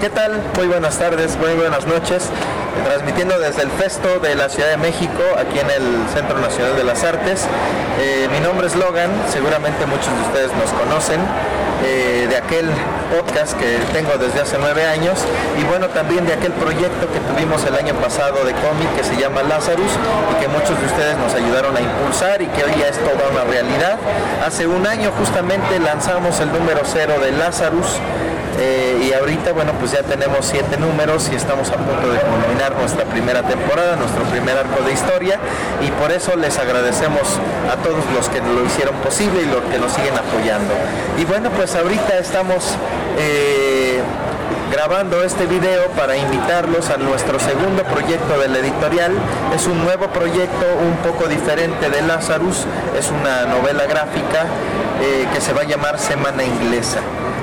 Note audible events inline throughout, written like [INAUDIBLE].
¿Qué tal? Muy buenas tardes, muy buenas noches. Transmitiendo desde el Festo de la Ciudad de México, aquí en el Centro Nacional de las Artes. Eh, mi nombre es Logan, seguramente muchos de ustedes nos conocen. eh, de aquel podcast que tengo desde hace nueve años y bueno también de aquel proyecto que tuvimos el año pasado de cómic que se llama Lazarus y que muchos de ustedes nos ayudaron a impulsar y que hoy ya es toda una realidad. Hace un año justamente lanzamos el número cero de Lazarus eh, y ahorita, bueno, pues ya tenemos siete números y estamos a punto de culminar nuestra primera temporada, nuestro primer arco de historia y por eso les agradecemos a todos los que lo hicieron posible y los que nos siguen apoyando. Y bueno, pues ahorita estamos eh, grabando este video para invitarlos a nuestro segundo proyecto del editorial. Es un nuevo proyecto un poco diferente de Lazarus, es una novela gráfica eh, que se va a llamar Semana Inglesa.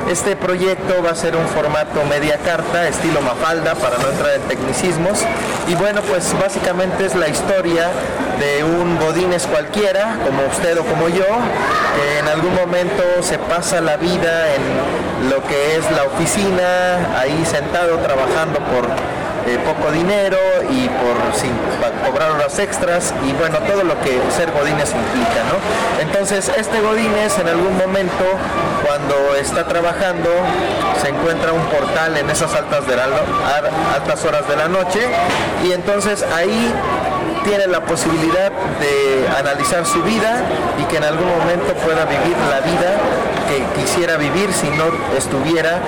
Este proyecto va a ser un formato media carta, estilo mafalda, para no entrar en tecnicismos. Y bueno, pues básicamente es la historia de un Godínez cualquiera, como usted o como yo, que en algún momento se pasa la vida en lo que es la oficina, ahí sentado trabajando por eh, poco dinero y por sin cobrar horas extras y bueno todo lo que ser godines implica no entonces este godines en algún momento cuando está trabajando se encuentra un portal en esas altas de la altas horas de la noche y entonces ahí tiene la posibilidad de analizar su vida y que en algún momento pueda vivir la vida que quisiera vivir si no estuviera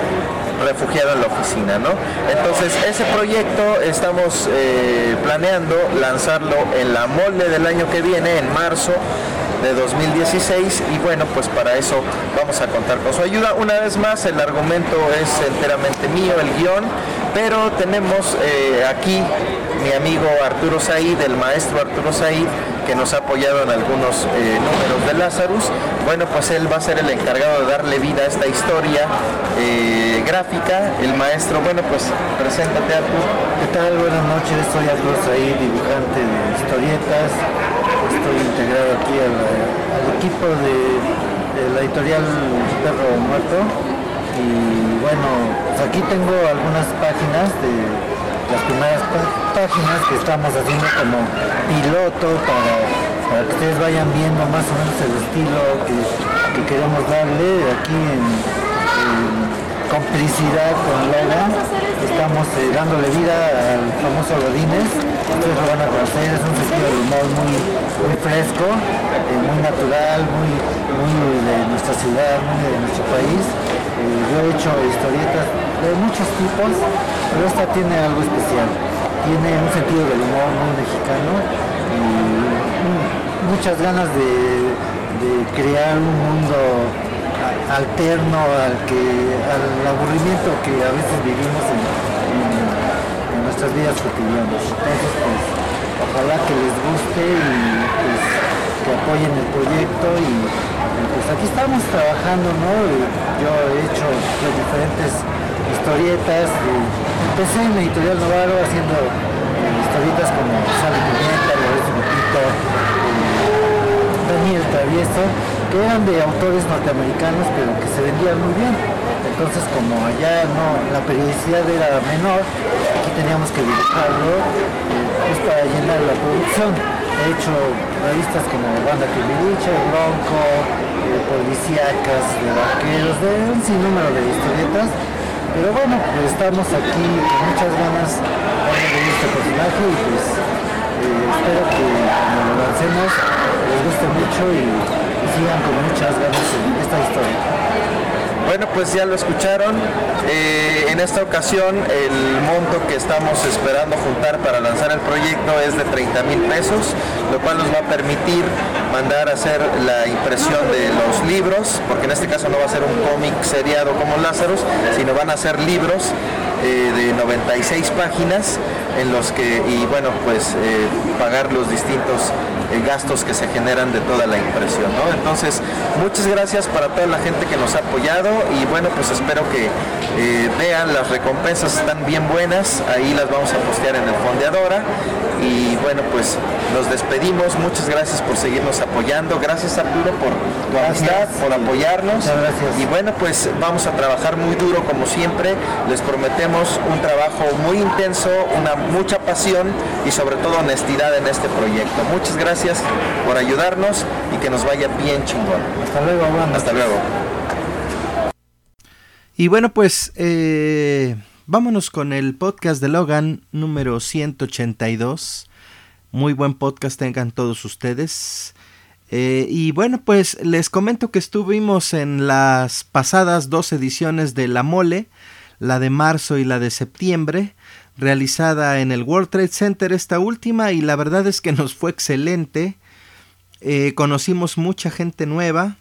refugiado en la oficina, ¿no? Entonces ese proyecto estamos eh, planeando lanzarlo en la molde del año que viene, en marzo de 2016 y bueno pues para eso vamos a contar con su ayuda una vez más el argumento es enteramente mío el guion pero tenemos eh, aquí mi amigo Arturo Said el maestro Arturo Said que nos ha apoyado en algunos eh, números de Lazarus bueno pues él va a ser el encargado de darle vida a esta historia eh, gráfica el maestro bueno pues preséntate Arturo ¿Qué tal? Buenas noches, soy Arturo Said, dibujante de historietas. Estoy integrado aquí al, equipo de la editorial Perro Muerto. Y bueno, pues aquí tengo algunas páginas de las primeras pá- páginas que estamos haciendo como piloto para, que ustedes vayan viendo más o menos el estilo que, que queremos darle aquí en, complicidad con Logan. Estamos eh, dándole vida al famoso Godines. Ustedes lo van a conocer, es un sentido de humor muy, muy fresco, eh, muy natural, muy de nuestra ciudad, muy de nuestro país. Eh, yo he hecho historietas de muchos tipos, pero esta tiene algo especial. Tiene un sentido del humor muy mexicano y muchas ganas de, crear un mundo alterno al que al aburrimiento que a veces vivimos en, nuestras vidas cotidianas. Entonces, pues, ojalá que les guste y pues, que apoyen el proyecto y, pues aquí estamos trabajando, ¿no? Y Yo he hecho pues, diferentes historietas. y empecé en editorial Novaro haciendo eh, historietas como Sale Pimienta, Lorenzo Pepito, Daniel Travieso, que eran de autores norteamericanos, pero que se vendían muy bien. Entonces, como allá no, la periodicidad era menor, aquí teníamos que dibujarlo eh, pues para llenar la producción. He hecho revistas como Banda Timbiriche, Bronco, eh, policíacas, de vaqueros, de un sinnúmero de historietas. Pero bueno, pues estamos aquí con muchas ganas de este personaje y pues eh, espero que cuando lo lancemos les guste mucho y sigan con muchas ganas en esta historia. Bueno, pues ya lo escucharon. Eh, en esta ocasión el monto que estamos esperando juntar para lanzar el proyecto es de 30 mil pesos, lo cual nos va a permitir mandar a hacer la impresión de los libros, porque en este caso no va a ser un cómic seriado como Lazarus, sino van a ser libros eh, de 96 páginas en los que, y bueno, pues eh, pagar los distintos eh, gastos que se generan de toda la impresión, ¿no? Entonces, muchas gracias para toda la gente que nos ha apoyado y bueno, pues espero que vean, las recompensas están bien buenas, ahí las vamos a postear en el Fondeadora. Y bueno, pues nos despedimos, muchas gracias por seguirnos apoyando, gracias Arturo por tu amistad, por apoyarnos. Y bueno, pues vamos a trabajar muy duro como siempre, les prometemos un trabajo muy intenso, una mucha pasión y sobre todo honestidad en este proyecto. Muchas gracias por ayudarnos y que nos vaya bien chingón. Hasta luego, Hasta luego. Y bueno, pues eh, vámonos con el podcast de Logan número 182. Muy buen podcast tengan todos ustedes. Eh, y bueno, pues les comento que estuvimos en las pasadas dos ediciones de La Mole, la de marzo y la de septiembre, realizada en el World Trade Center esta última y la verdad es que nos fue excelente. Eh, conocimos mucha gente nueva.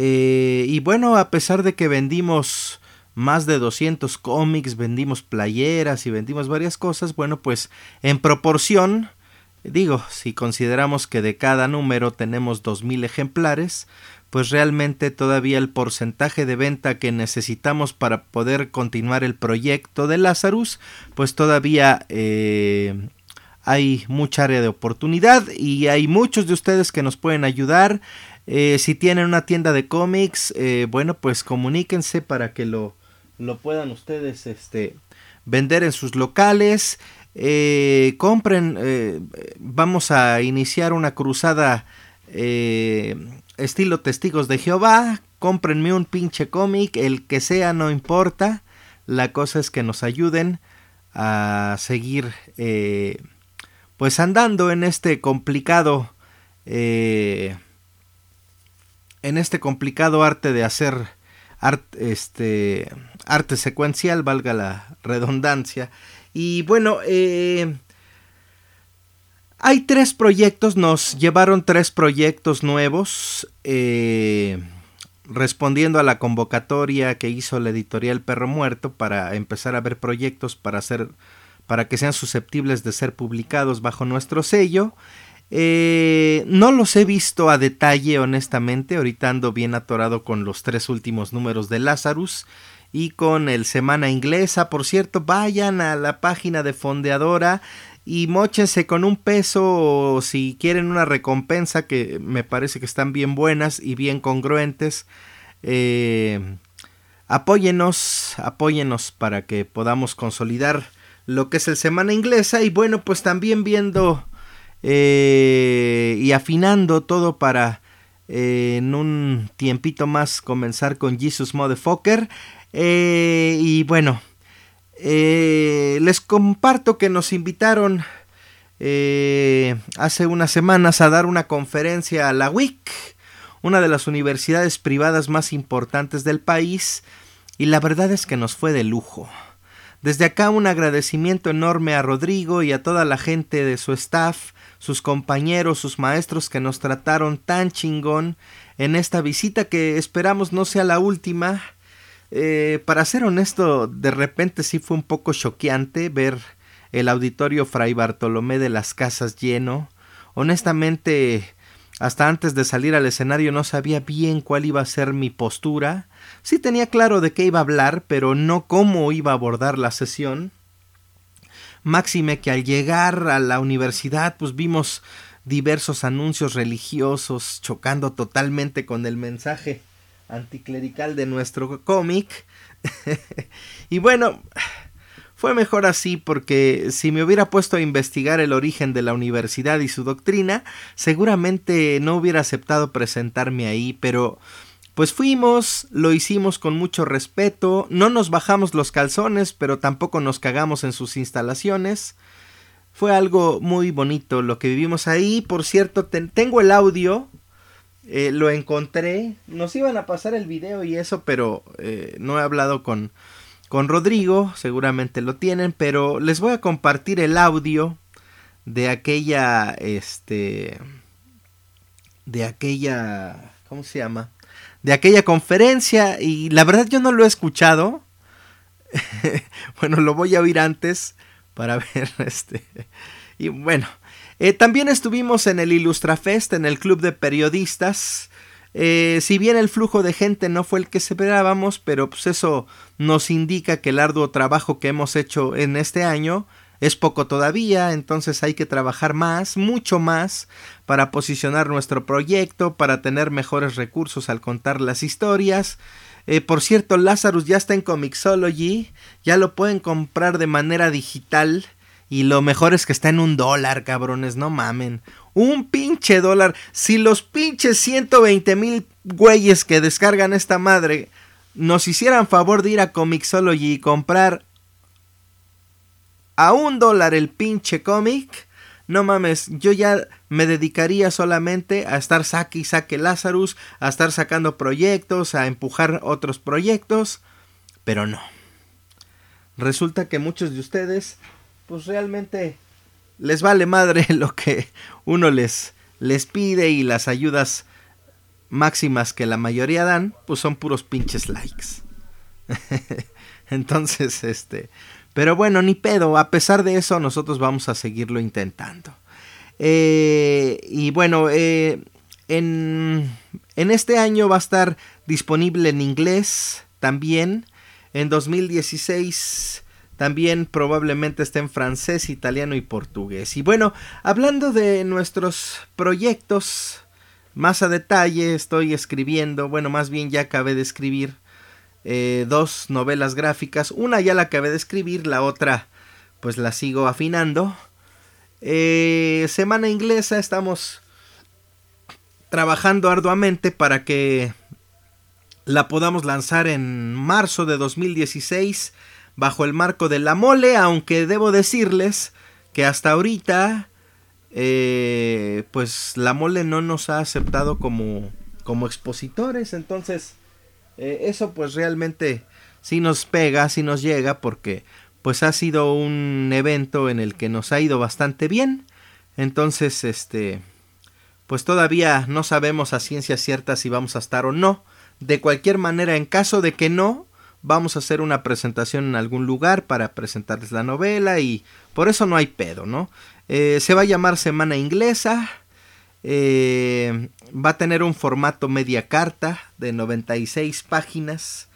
Eh, y bueno, a pesar de que vendimos más de 200 cómics, vendimos playeras y vendimos varias cosas, bueno, pues en proporción, digo, si consideramos que de cada número tenemos 2.000 ejemplares, pues realmente todavía el porcentaje de venta que necesitamos para poder continuar el proyecto de Lazarus, pues todavía eh, hay mucha área de oportunidad y hay muchos de ustedes que nos pueden ayudar. Eh, si tienen una tienda de cómics, eh, bueno, pues comuníquense para que lo, lo puedan ustedes este, vender en sus locales. compren, vamos a iniciar una cruzada estilo Testigos de Jehová, cómprenme un pinche cómic, el que sea, no importa. La cosa es que nos ayuden a seguir eh, pues andando en este complicado eh, en este complicado arte de hacer este arte secuencial valga la redundancia y bueno eh, hay tres proyectos, nos llevaron tres proyectos nuevos, eh, respondiendo a la convocatoria que hizo la editorial Perro Muerto para empezar a ver proyectos para hacer, para que sean susceptibles de ser publicados bajo nuestro sello. Eh, no los he visto a detalle, honestamente. Ahorita ando bien atorado con los tres últimos números de Lazarus y con el Semana Inglesa. Por cierto, vayan a la página de Fondeadora y mochense con un peso o si quieren una recompensa que me parece que están bien buenas y bien congruentes. Eh, apóyenos, apóyenos para que podamos consolidar lo que es el Semana Inglesa y bueno, pues también viendo eh, y afinando todo para eh, en un tiempito más comenzar con Jesus Motherfucker. y bueno, eh, les comparto que nos invitaron eh, hace unas semanas a dar una conferencia a la WIC, una de las universidades privadas más importantes del país, y la verdad es que nos fue de lujo. Desde acá un agradecimiento enorme a Rodrigo y a toda la gente de su staff, sus compañeros, sus maestros que nos trataron tan chingón en esta visita que esperamos no sea la última eh, para ser honesto, de repente sí fue un poco choqueante ver el auditorio Fray Bartolomé de las Casas lleno. Honestamente, hasta antes de salir al escenario no sabía bien cuál iba a ser mi postura. Sí tenía claro de qué iba a hablar, pero no cómo iba a abordar la sesión. Máxime que al llegar a la universidad pues vimos diversos anuncios religiosos chocando totalmente con el mensaje anticlerical de nuestro cómic. [LAUGHS] y bueno, fue mejor así porque si me hubiera puesto a investigar el origen de la universidad y su doctrina, seguramente no hubiera aceptado presentarme ahí, pero Pues fuimos, lo hicimos con mucho respeto, no nos bajamos los calzones, pero tampoco nos cagamos en sus instalaciones. Fue algo muy bonito lo que vivimos ahí. Por cierto, tengo el audio, eh, lo encontré. Nos iban a pasar el video y eso, pero eh, no he hablado con, con Rodrigo, seguramente lo tienen, pero les voy a compartir el audio de aquella, este, de aquella, ¿cómo se llama? De aquella conferencia y la verdad yo no lo he escuchado. [LAUGHS] bueno, lo voy a oír antes para ver [LAUGHS] este. Y bueno, eh, también estuvimos en el Ilustrafest, en el club de periodistas. Eh, si bien el flujo de gente no fue el que esperábamos, pero pues eso nos indica que el arduo trabajo que hemos hecho en este año es poco todavía, entonces hay que trabajar más, mucho más, para posicionar nuestro proyecto, para tener mejores recursos al contar las historias. Eh, por cierto, Lazarus ya está en Comixology, ya lo pueden comprar de manera digital. Y lo mejor es que está en un dólar, cabrones, no mamen. Un pinche dólar. Si los pinches 120 mil güeyes que descargan esta madre nos hicieran favor de ir a Comixology y comprar a un dólar el pinche cómic, no mames, yo ya me dedicaría solamente a estar saque y saque Lazarus, a estar sacando proyectos, a empujar otros proyectos, pero no. Resulta que muchos de ustedes, pues realmente les vale madre [LAUGHS] lo que uno les, les pide y las ayudas máximas que la mayoría dan, pues son puros pinches likes. [LAUGHS] Entonces, este, pero bueno, ni pedo, a pesar de eso nosotros vamos a seguirlo intentando. Eh, y bueno, eh, en, en este año va a estar disponible en inglés también. En 2016 también probablemente esté en francés, italiano y portugués. Y bueno, hablando de nuestros proyectos más a detalle, estoy escribiendo, bueno, más bien ya acabé de escribir eh, dos novelas gráficas. Una ya la acabé de escribir, la otra pues la sigo afinando. Eh, semana inglesa estamos trabajando arduamente para que la podamos lanzar en marzo de 2016 bajo el marco de la mole, aunque debo decirles que hasta ahorita eh, pues la mole no nos ha aceptado como, como expositores, entonces eh, eso pues realmente sí nos pega, sí nos llega porque pues ha sido un evento en el que nos ha ido bastante bien. Entonces, este, pues todavía no sabemos a ciencia cierta si vamos a estar o no. De cualquier manera, en caso de que no, vamos a hacer una presentación en algún lugar para presentarles la novela y por eso no hay pedo, ¿no? Eh, se va a llamar Semana Inglesa. Eh, va a tener un formato media carta de 96 páginas.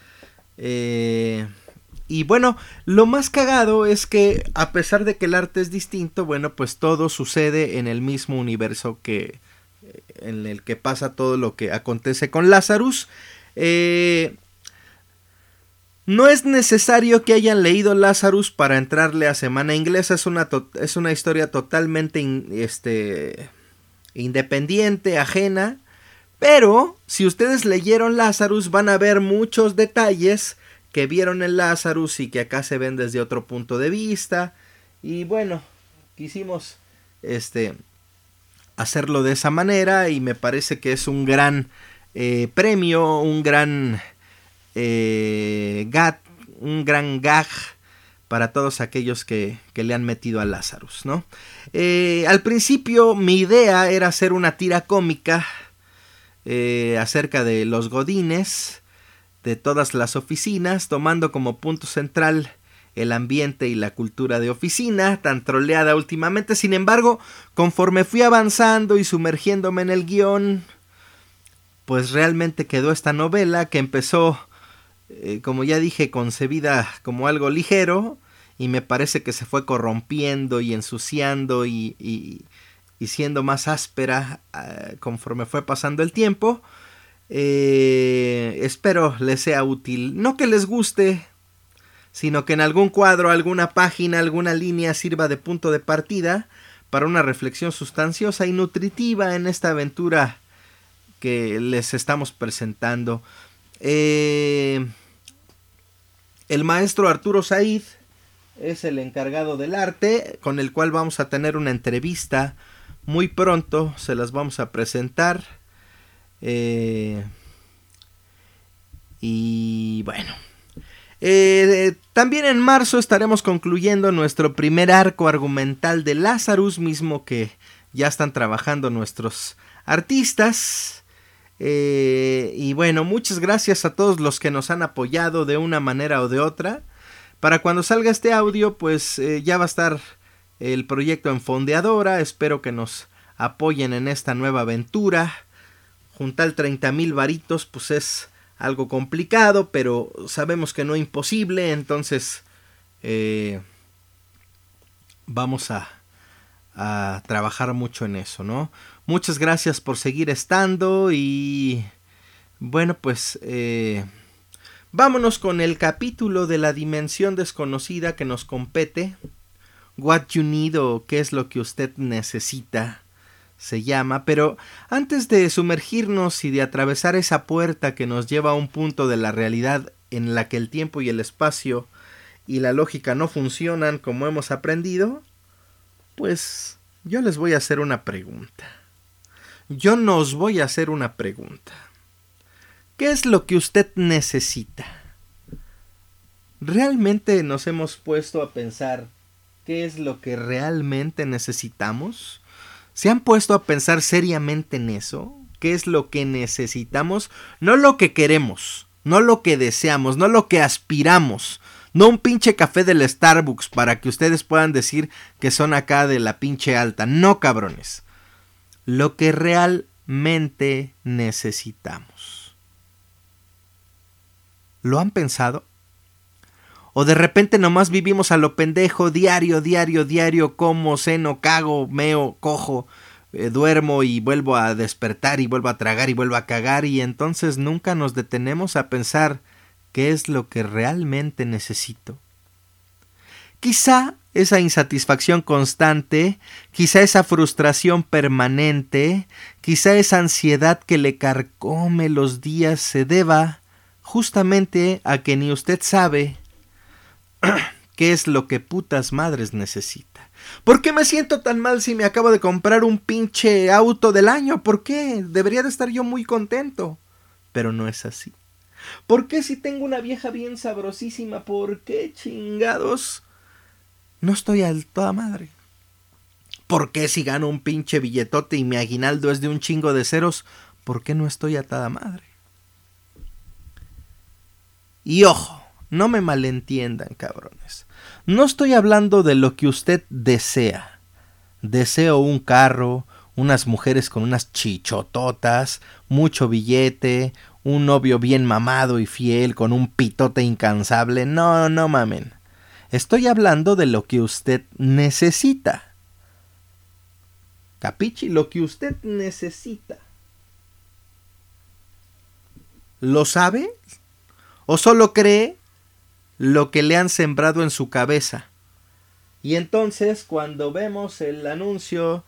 Eh, y bueno, lo más cagado es que a pesar de que el arte es distinto, bueno, pues todo sucede en el mismo universo que eh, en el que pasa todo lo que acontece con Lazarus. no es necesario que hayan leído Lazarus para entrarle a Semana Inglesa. Es una, es una historia totalmente este, independiente, ajena. Pero si ustedes leyeron Lazarus van a ver muchos detalles que vieron en Lazarus y que acá se ven desde otro punto de vista. Y bueno, quisimos este hacerlo de esa manera y me parece que es un gran eh, premio, un gran eh, un gran gag para todos aquellos que, le han metido a Lazarus, ¿no? Eh, al principio mi idea era hacer una tira cómica eh, acerca de los godines, de todas las oficinas, tomando como punto central el ambiente y la cultura de oficina, tan troleada últimamente. Sin embargo, conforme fui avanzando y sumergiéndome en el guion, pues realmente quedó esta novela que empezó, eh, como ya dije, concebida como algo ligero, y me parece que se fue corrompiendo y ensuciando y, y, siendo más áspera ah, conforme fue pasando el tiempo. Eh, espero les sea útil. No que les guste, sino que en algún cuadro, alguna página, alguna línea sirva de punto de partida para una reflexión sustanciosa y nutritiva en esta aventura que les estamos presentando. Eh, el maestro Arturo Said es el encargado del arte, con el cual vamos a tener una entrevista muy pronto, se las vamos a presentar. Eh, y bueno. Eh, también en marzo estaremos concluyendo nuestro primer arco argumental de Lazarus, mismo que ya están trabajando nuestros artistas. Eh, y bueno, muchas gracias a todos los que nos han apoyado de una manera o de otra. Para cuando salga este audio, pues eh, ya va a estar el proyecto en Fondeadora. Espero que nos apoyen en esta nueva aventura. Juntar 30 mil varitos, pues es algo complicado, pero sabemos que no imposible, entonces eh, vamos a, a, trabajar mucho en eso, ¿no? Muchas gracias por seguir estando y bueno, pues eh, vámonos con el capítulo de la dimensión desconocida que nos compete. What you need o qué es lo que usted necesita se llama, pero antes de sumergirnos y de atravesar esa puerta que nos lleva a un punto de la realidad en la que el tiempo y el espacio y la lógica no funcionan como hemos aprendido, pues yo les voy a hacer una pregunta. Yo nos voy a hacer una pregunta. ¿Qué es lo que usted necesita? ¿Realmente nos hemos puesto a pensar qué es lo que realmente necesitamos? ¿Se han puesto a pensar seriamente en eso? ¿Qué es lo que necesitamos? No lo que queremos, no lo que deseamos, no lo que aspiramos. No un pinche café del Starbucks para que ustedes puedan decir que son acá de la pinche alta. No, cabrones. Lo que realmente necesitamos. ¿Lo han pensado? O de repente nomás vivimos a lo pendejo, diario, diario, diario, como, seno, cago, meo, cojo, eh, duermo y vuelvo a despertar y vuelvo a tragar y vuelvo a cagar y entonces nunca nos detenemos a pensar qué es lo que realmente necesito. Quizá esa insatisfacción constante, quizá esa frustración permanente, quizá esa ansiedad que le carcome los días se deba justamente a que ni usted sabe [CLEARS THROAT] ¿Qué es lo que putas madres necesita? ¿Por qué me siento tan mal si me acabo de comprar un pinche auto del año? ¿Por qué? Debería de estar yo muy contento. Pero no es así. ¿Por qué si tengo una vieja bien sabrosísima? ¿Por qué chingados? No estoy al toda madre. ¿Por qué si gano un pinche billetote y mi aguinaldo es de un chingo de ceros? ¿Por qué no estoy a toda madre? Y ojo, no me malentiendan, cabrones. No estoy hablando de lo que usted desea. Deseo un carro, unas mujeres con unas chichototas, mucho billete, un novio bien mamado y fiel con un pitote incansable. No, no mamen. Estoy hablando de lo que usted necesita. Capichi, lo que usted necesita. ¿Lo sabe? ¿O solo cree lo que le han sembrado en su cabeza. Y entonces cuando vemos el anuncio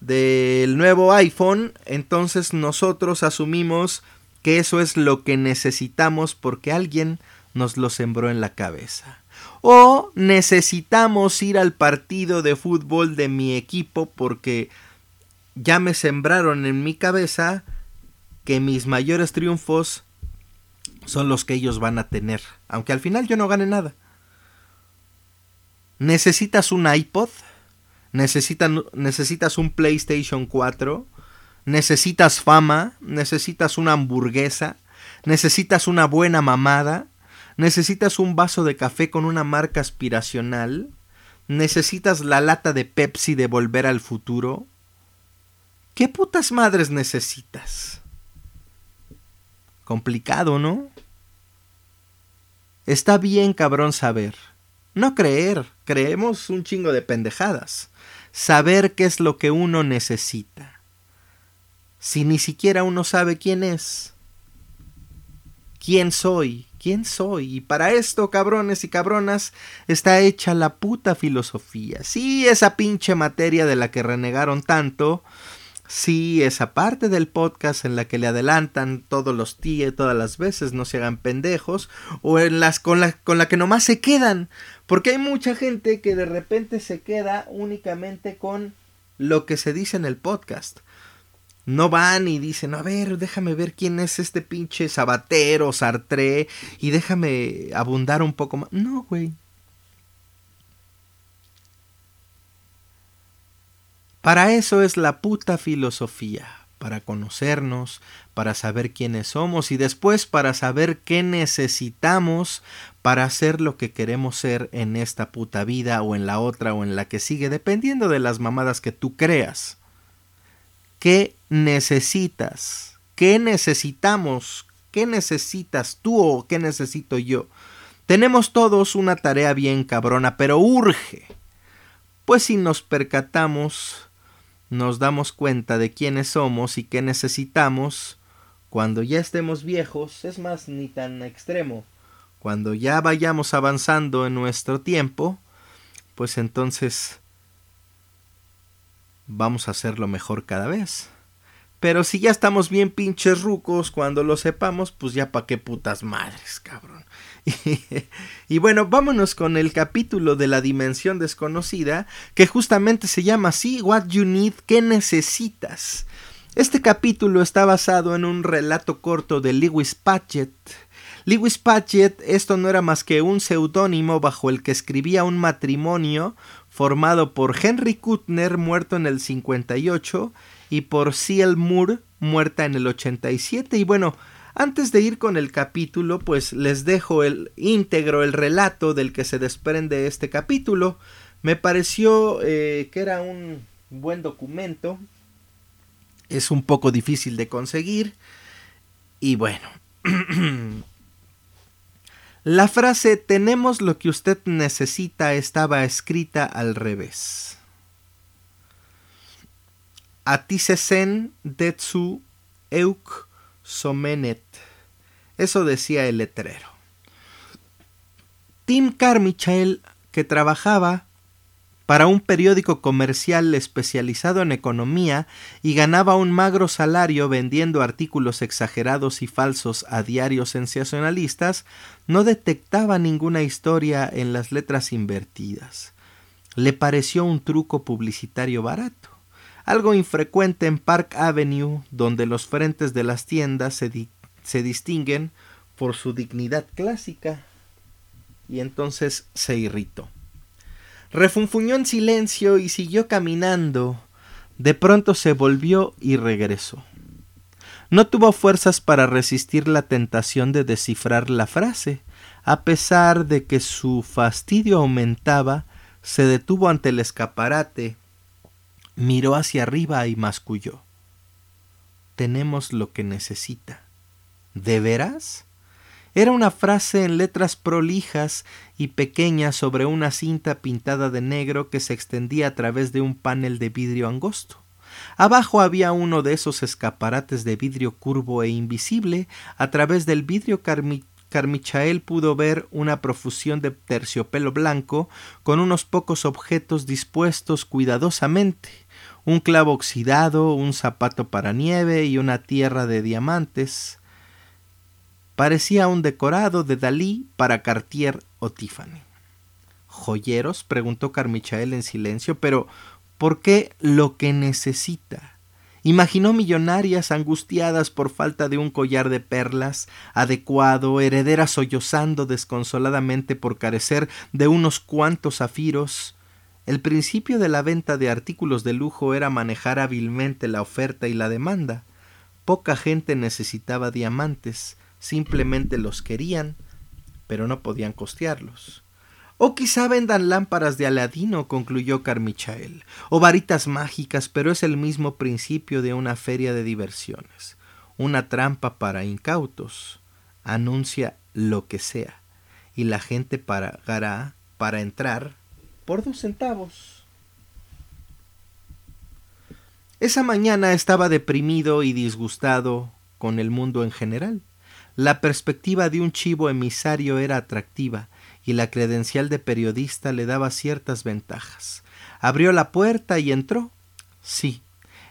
del nuevo iPhone, entonces nosotros asumimos que eso es lo que necesitamos porque alguien nos lo sembró en la cabeza. O necesitamos ir al partido de fútbol de mi equipo porque ya me sembraron en mi cabeza que mis mayores triunfos son los que ellos van a tener, aunque al final yo no gane nada. ¿Necesitas un iPod? ¿Necesitas un PlayStation 4? ¿Necesitas fama? ¿Necesitas una hamburguesa? ¿Necesitas una buena mamada? ¿Necesitas un vaso de café con una marca aspiracional? ¿Necesitas la lata de Pepsi de volver al futuro? ¿Qué putas madres necesitas? Complicado, ¿no? Está bien cabrón saber. No creer, creemos un chingo de pendejadas. Saber qué es lo que uno necesita. Si ni siquiera uno sabe quién es. ¿Quién soy? ¿Quién soy? Y para esto, cabrones y cabronas, está hecha la puta filosofía. Sí, esa pinche materia de la que renegaron tanto, Sí, esa parte del podcast en la que le adelantan todos los tíos, todas las veces, no se hagan pendejos, o en las con la, con la que nomás se quedan, porque hay mucha gente que de repente se queda únicamente con lo que se dice en el podcast. No van y dicen, a ver, déjame ver quién es este pinche sabatero, sartré, y déjame abundar un poco más. No, güey. Para eso es la puta filosofía, para conocernos, para saber quiénes somos y después para saber qué necesitamos para hacer lo que queremos ser en esta puta vida o en la otra o en la que sigue, dependiendo de las mamadas que tú creas. ¿Qué necesitas? ¿Qué necesitamos? ¿Qué necesitas tú o qué necesito yo? Tenemos todos una tarea bien cabrona, pero urge. Pues si nos percatamos, nos damos cuenta de quiénes somos y qué necesitamos, cuando ya estemos viejos, es más, ni tan extremo, cuando ya vayamos avanzando en nuestro tiempo, pues entonces vamos a hacerlo mejor cada vez. Pero si ya estamos bien pinches rucos, cuando lo sepamos, pues ya pa' qué putas madres, cabrón. [LAUGHS] Y, bueno, vámonos con el capítulo de la dimensión desconocida, que justamente se llama así, What You Need, ¿qué necesitas? Este capítulo está basado en un relato corto de Lewis Patchett. Lewis Patchett, esto no era más que un seudónimo bajo el que escribía un matrimonio formado por Henry Kuttner, muerto en el 58, y por C.L. Moore, muerta en el 87. Y bueno, antes de ir con el capítulo, pues les dejo el íntegro, el relato del que se desprende este capítulo. Me pareció eh, que era un buen documento. Es un poco difícil de conseguir. Y bueno. [CLEARS THROAT] La frase tenemos lo que usted necesita estaba escrita al revés. Atisesen detsu euk somenet. Eso decía el letrero. Tim Carmichael, que trabajaba para un periódico comercial especializado en economía y ganaba un magro salario vendiendo artículos exagerados y falsos a diarios sensacionalistas, no detectaba ninguna historia en las letras invertidas. Le pareció un truco publicitario barato, algo infrecuente en Park Avenue, donde los frentes de las tiendas se, se distinguen por su dignidad clásica. Y entonces se irritó. Refunfuñó en silencio y siguió caminando. De pronto se volvió y regresó. No tuvo fuerzas para resistir la tentación de descifrar la frase. A pesar de que su fastidio aumentaba, se detuvo ante el escaparate, miró hacia arriba y masculló. Tenemos lo que necesita. ¿De veras? Era una frase en letras prolijas y pequeñas sobre una cinta pintada de negro que se extendía a través de un panel de vidrio angosto. Abajo había uno de esos escaparates de vidrio curvo e invisible. A través del vidrio Carmichael pudo ver una profusión de terciopelo blanco con unos pocos objetos dispuestos cuidadosamente un clavo oxidado, un zapato para nieve y una tierra de diamantes. Parecía un decorado de Dalí para Cartier o Tiffany. ¿Joyeros? preguntó Carmichael en silencio, pero ¿por qué lo que necesita? Imaginó millonarias angustiadas por falta de un collar de perlas adecuado, herederas sollozando desconsoladamente por carecer de unos cuantos zafiros. El principio de la venta de artículos de lujo era manejar hábilmente la oferta y la demanda. Poca gente necesitaba diamantes, simplemente los querían, pero no podían costearlos. O quizá vendan lámparas de Aladino, concluyó Carmichael, o varitas mágicas, pero es el mismo principio de una feria de diversiones, una trampa para incautos. Anuncia lo que sea, y la gente pagará para entrar por dos centavos. Esa mañana estaba deprimido y disgustado con el mundo en general. La perspectiva de un chivo emisario era atractiva y la credencial de periodista le daba ciertas ventajas. Abrió la puerta y entró. Sí,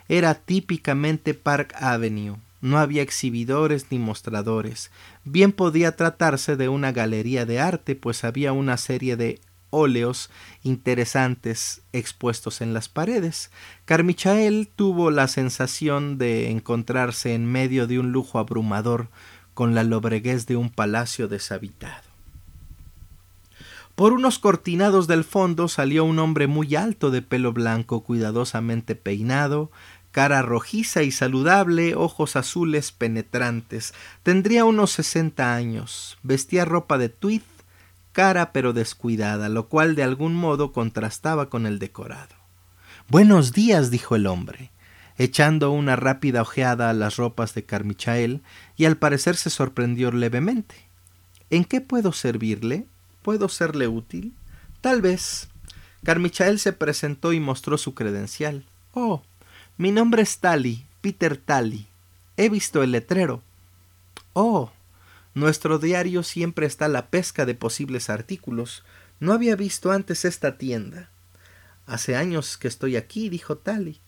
Era típicamente Park Avenue. No había exhibidores ni mostradores. Bien podía tratarse de una galería de arte, pues había una serie de óleos interesantes expuestos en las paredes. Carmichael tuvo la sensación de encontrarse en medio de un lujo abrumador con la lobreguez de un palacio deshabitado. Por unos cortinados del fondo salió un hombre muy alto de pelo blanco, cuidadosamente peinado, cara rojiza y saludable, ojos azules penetrantes. Tendría unos sesenta años. Vestía ropa de tweed cara pero descuidada, lo cual de algún modo contrastaba con el decorado. Buenos días, dijo el hombre, echando una rápida ojeada a las ropas de Carmichael, y al parecer se sorprendió levemente. ¿En qué puedo servirle? ¿Puedo serle útil? Tal vez. Carmichael se presentó y mostró su credencial. Oh, mi nombre es Tally, Peter Tally. He visto el letrero. Oh, nuestro diario siempre está a la pesca de posibles artículos. No había visto antes esta tienda. Hace años que estoy aquí, dijo Tally.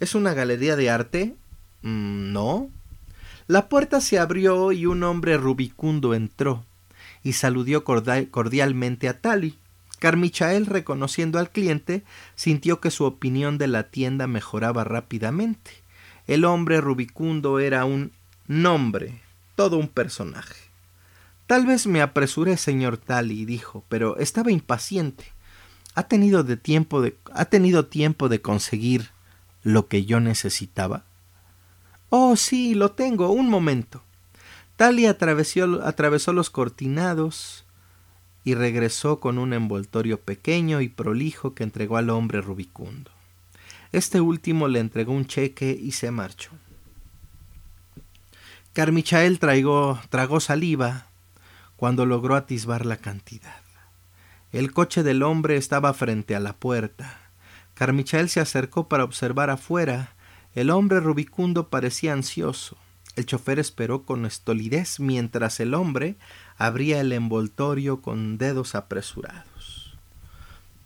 ¿Es una galería de arte? Mm, no. La puerta se abrió y un hombre rubicundo entró y saludó cordialmente a Tally. Carmichael, reconociendo al cliente, sintió que su opinión de la tienda mejoraba rápidamente. El hombre rubicundo era un nombre, todo un personaje. Tal vez me apresuré, señor Tally, dijo, pero estaba impaciente. ¿Ha tenido, de tiempo de, ¿Ha tenido tiempo de conseguir lo que yo necesitaba? Oh, sí, lo tengo. Un momento. Tally atravesó, atravesó los cortinados y regresó con un envoltorio pequeño y prolijo que entregó al hombre rubicundo. Este último le entregó un cheque y se marchó. Carmichael tragó saliva cuando logró atisbar la cantidad. El coche del hombre estaba frente a la puerta. Carmichael se acercó para observar afuera. El hombre rubicundo parecía ansioso. El chofer esperó con estolidez mientras el hombre abría el envoltorio con dedos apresurados.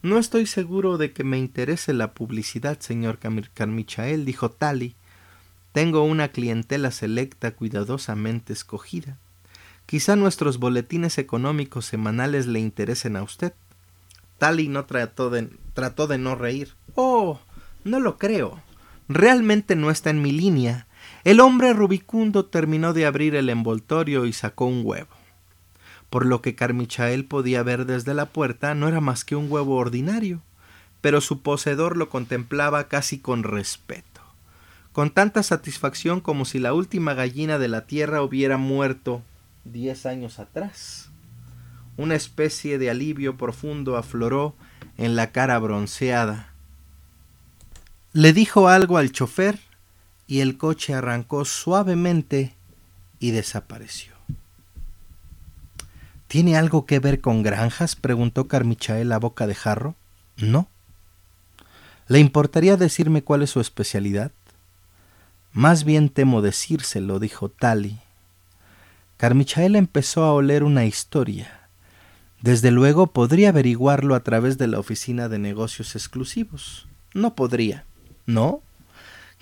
No estoy seguro de que me interese la publicidad, señor Carmichael, dijo Tali. Tengo una clientela selecta cuidadosamente escogida. Quizá nuestros boletines económicos semanales le interesen a usted. Tally no trató de, trató de no reír. Oh, no lo creo. Realmente no está en mi línea. El hombre rubicundo terminó de abrir el envoltorio y sacó un huevo. Por lo que Carmichael podía ver desde la puerta, no era más que un huevo ordinario, pero su poseedor lo contemplaba casi con respeto, con tanta satisfacción como si la última gallina de la tierra hubiera muerto diez años atrás. Una especie de alivio profundo afloró en la cara bronceada. Le dijo algo al chofer y el coche arrancó suavemente y desapareció. ¿Tiene algo que ver con granjas? preguntó Carmichael a boca de jarro. No. ¿Le importaría decirme cuál es su especialidad? Más bien temo decírselo, dijo Tali, Carmichael empezó a oler una historia. Desde luego podría averiguarlo a través de la oficina de negocios exclusivos. No podría. ¿No?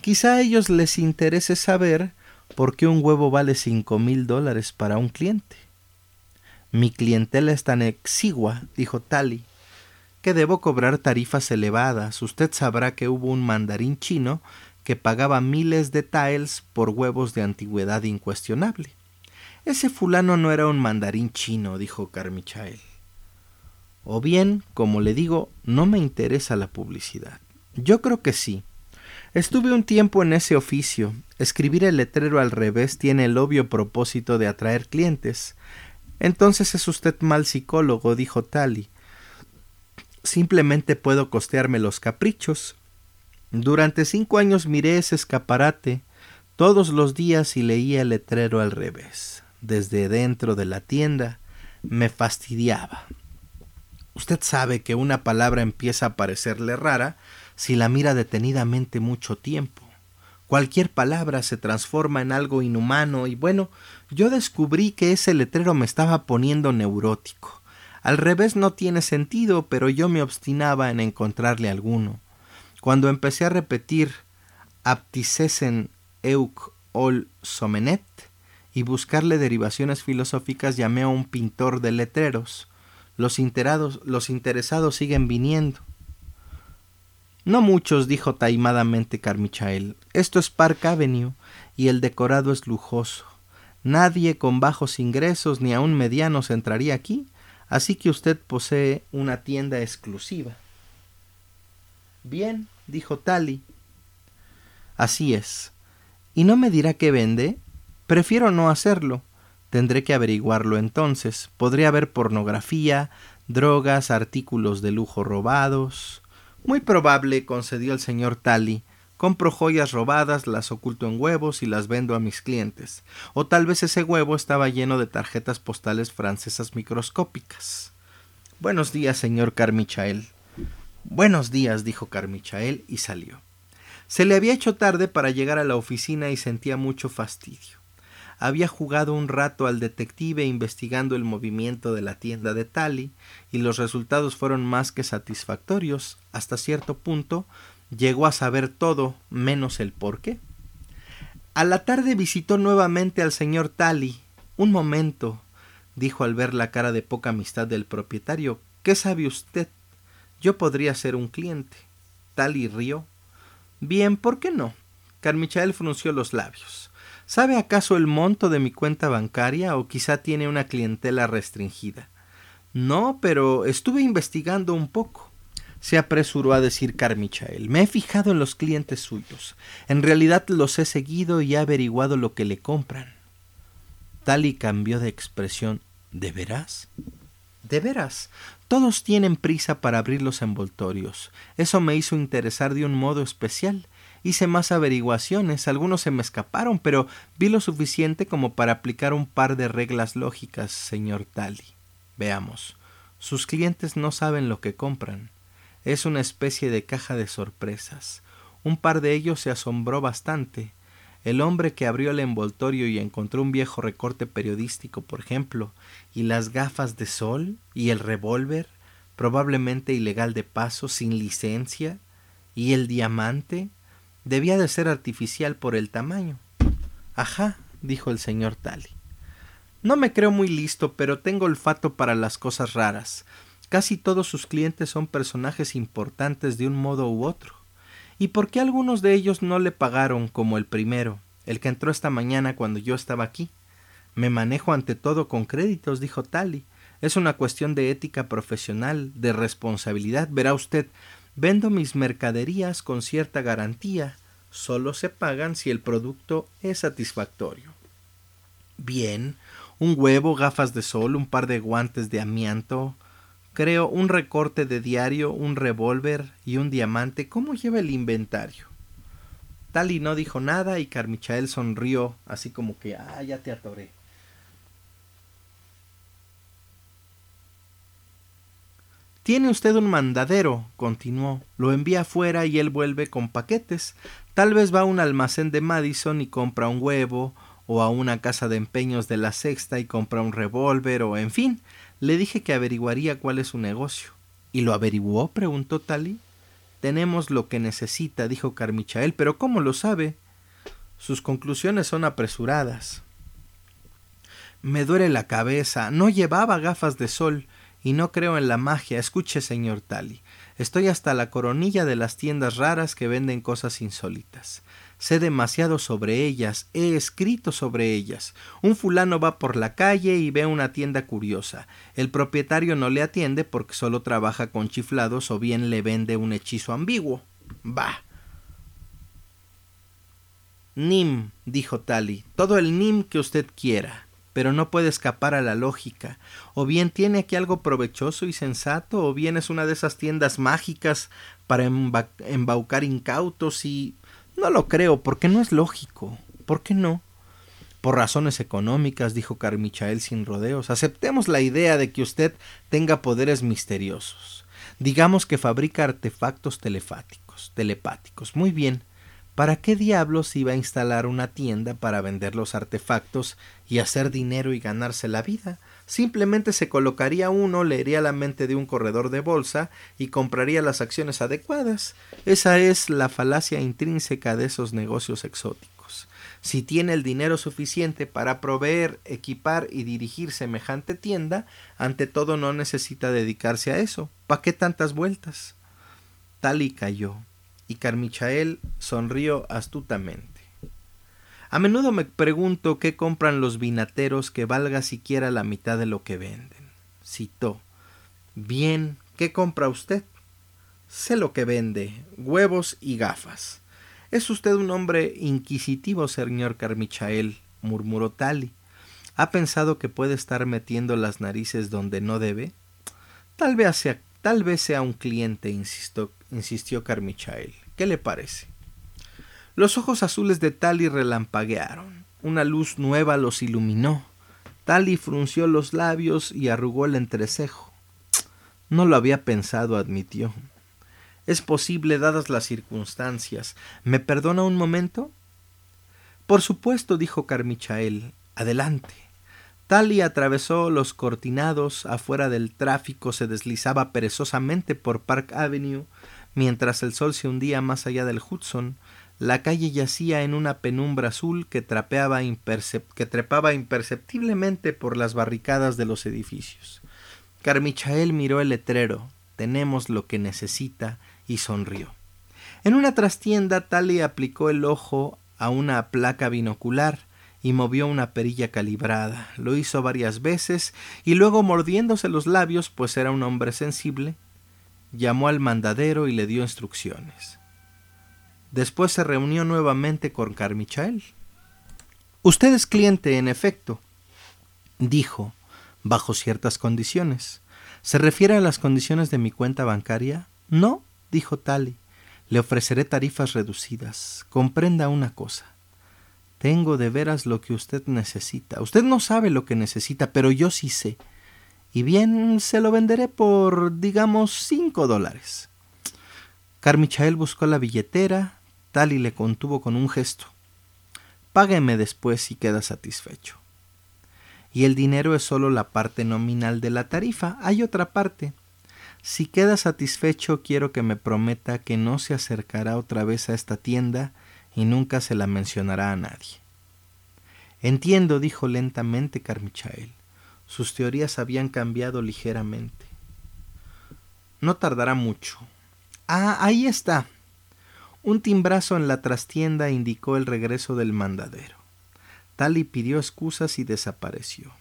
Quizá a ellos les interese saber por qué un huevo vale cinco mil dólares para un cliente. Mi clientela es tan exigua, dijo Tali, que debo cobrar tarifas elevadas. Usted sabrá que hubo un mandarín chino que pagaba miles de taels por huevos de antigüedad incuestionable. Ese fulano no era un mandarín chino, dijo Carmichael. O bien, como le digo, no me interesa la publicidad. Yo creo que sí. Estuve un tiempo en ese oficio. Escribir el letrero al revés tiene el obvio propósito de atraer clientes. Entonces es usted mal psicólogo, dijo Tali. Simplemente puedo costearme los caprichos. Durante cinco años miré ese escaparate todos los días y leía el letrero al revés desde dentro de la tienda me fastidiaba. Usted sabe que una palabra empieza a parecerle rara si la mira detenidamente mucho tiempo. Cualquier palabra se transforma en algo inhumano y bueno, yo descubrí que ese letrero me estaba poniendo neurótico. Al revés no tiene sentido, pero yo me obstinaba en encontrarle alguno. Cuando empecé a repetir apticesen euc ol somenet y buscarle derivaciones filosóficas llamé a un pintor de letreros. Los, los interesados siguen viniendo. No muchos, dijo taimadamente Carmichael. Esto es Park Avenue y el decorado es lujoso. Nadie con bajos ingresos ni aun medianos entraría aquí, así que usted posee una tienda exclusiva. Bien, dijo Tally. Así es. ¿Y no me dirá qué vende? Prefiero no hacerlo. Tendré que averiguarlo entonces. Podría haber pornografía, drogas, artículos de lujo robados. Muy probable, concedió el señor Tally. Compro joyas robadas, las oculto en huevos y las vendo a mis clientes. O tal vez ese huevo estaba lleno de tarjetas postales francesas microscópicas. Buenos días, señor Carmichael. Buenos días, dijo Carmichael y salió. Se le había hecho tarde para llegar a la oficina y sentía mucho fastidio. Había jugado un rato al detective investigando el movimiento de la tienda de Tally y los resultados fueron más que satisfactorios. Hasta cierto punto llegó a saber todo menos el por qué. A la tarde visitó nuevamente al señor Tally. Un momento, dijo al ver la cara de poca amistad del propietario. ¿Qué sabe usted? Yo podría ser un cliente. Tali rió. Bien, ¿por qué no? Carmichael frunció los labios. ¿Sabe acaso el monto de mi cuenta bancaria o quizá tiene una clientela restringida? No, pero estuve investigando un poco. Se apresuró a decir Carmichael. Me he fijado en los clientes suyos. En realidad los he seguido y he averiguado lo que le compran. Tali cambió de expresión. ¿De veras? De veras. Todos tienen prisa para abrir los envoltorios. Eso me hizo interesar de un modo especial. Hice más averiguaciones, algunos se me escaparon, pero vi lo suficiente como para aplicar un par de reglas lógicas, señor Tally. Veamos. Sus clientes no saben lo que compran. Es una especie de caja de sorpresas. Un par de ellos se asombró bastante. El hombre que abrió el envoltorio y encontró un viejo recorte periodístico, por ejemplo, y las gafas de sol y el revólver, probablemente ilegal de paso, sin licencia, y el diamante, debía de ser artificial por el tamaño. Ajá, dijo el señor Tally. No me creo muy listo, pero tengo olfato para las cosas raras. Casi todos sus clientes son personajes importantes de un modo u otro. ¿Y por qué algunos de ellos no le pagaron como el primero, el que entró esta mañana cuando yo estaba aquí? Me manejo ante todo con créditos, dijo Tally. Es una cuestión de ética profesional, de responsabilidad. Verá usted, vendo mis mercaderías con cierta garantía. Solo se pagan si el producto es satisfactorio. Bien, un huevo, gafas de sol, un par de guantes de amianto, Creo un recorte de diario, un revólver y un diamante. ¿Cómo lleva el inventario? Tali no dijo nada y Carmichael sonrió, así como que, ah, ya te atoré. Tiene usted un mandadero, continuó. Lo envía afuera y él vuelve con paquetes. Tal vez va a un almacén de Madison y compra un huevo, o a una casa de empeños de la sexta y compra un revólver, o en fin, le dije que averiguaría cuál es su negocio. ¿Y lo averiguó? preguntó Tali. Tenemos lo que necesita, dijo Carmichael, pero ¿cómo lo sabe? Sus conclusiones son apresuradas. Me duele la cabeza. No llevaba gafas de sol y no creo en la magia. Escuche, señor Tali. Estoy hasta la coronilla de las tiendas raras que venden cosas insólitas. Sé demasiado sobre ellas, he escrito sobre ellas. Un fulano va por la calle y ve una tienda curiosa. El propietario no le atiende porque solo trabaja con chiflados o bien le vende un hechizo ambiguo. Bah. Nim, dijo Tali, todo el Nim que usted quiera, pero no puede escapar a la lógica. O bien tiene aquí algo provechoso y sensato, o bien es una de esas tiendas mágicas para embaucar incautos y no lo creo, porque no es lógico. ¿Por qué no? Por razones económicas, dijo Carmichael sin rodeos. Aceptemos la idea de que usted tenga poderes misteriosos. Digamos que fabrica artefactos telepáticos, telepáticos. Muy bien. ¿Para qué diablos iba a instalar una tienda para vender los artefactos y hacer dinero y ganarse la vida? Simplemente se colocaría uno, leería la mente de un corredor de bolsa y compraría las acciones adecuadas. Esa es la falacia intrínseca de esos negocios exóticos. Si tiene el dinero suficiente para proveer, equipar y dirigir semejante tienda, ante todo no necesita dedicarse a eso. ¿Para qué tantas vueltas? Tal y cayó, y Carmichael sonrió astutamente. A menudo me pregunto qué compran los vinateros que valga siquiera la mitad de lo que venden. Citó. Bien, ¿qué compra usted? Sé lo que vende, huevos y gafas. Es usted un hombre inquisitivo, señor Carmichael, murmuró Tali. ¿Ha pensado que puede estar metiendo las narices donde no debe? Tal vez sea, tal vez sea un cliente, insistió, insistió Carmichael. ¿Qué le parece? Los ojos azules de Tali relampaguearon. Una luz nueva los iluminó. Tali frunció los labios y arrugó el entrecejo. No lo había pensado, admitió. Es posible, dadas las circunstancias. ¿Me perdona un momento? Por supuesto, dijo Carmichael. Adelante. Tali atravesó los cortinados, afuera del tráfico se deslizaba perezosamente por Park Avenue, mientras el sol se hundía más allá del Hudson, la calle yacía en una penumbra azul que, trepaba imperceptiblemente por las barricadas de los edificios. Carmichael miró el letrero, tenemos lo que necesita, y sonrió. En una trastienda, Tali aplicó el ojo a una placa binocular y movió una perilla calibrada. Lo hizo varias veces y luego mordiéndose los labios, pues era un hombre sensible, llamó al mandadero y le dio instrucciones. Después se reunió nuevamente con Carmichael. Usted es cliente, en efecto, dijo, bajo ciertas condiciones. ¿Se refiere a las condiciones de mi cuenta bancaria? No, dijo Tali. Le ofreceré tarifas reducidas. Comprenda una cosa. Tengo de veras lo que usted necesita. Usted no sabe lo que necesita, pero yo sí sé. Y bien, se lo venderé por, digamos, cinco dólares. Carmichael buscó la billetera, y le contuvo con un gesto. Págueme después y queda satisfecho. Y el dinero es solo la parte nominal de la tarifa. Hay otra parte. Si queda satisfecho, quiero que me prometa que no se acercará otra vez a esta tienda y nunca se la mencionará a nadie. Entiendo, dijo lentamente Carmichael. Sus teorías habían cambiado ligeramente. No tardará mucho. Ah, ahí está. Un timbrazo en la trastienda indicó el regreso del mandadero. Tali pidió excusas y desapareció.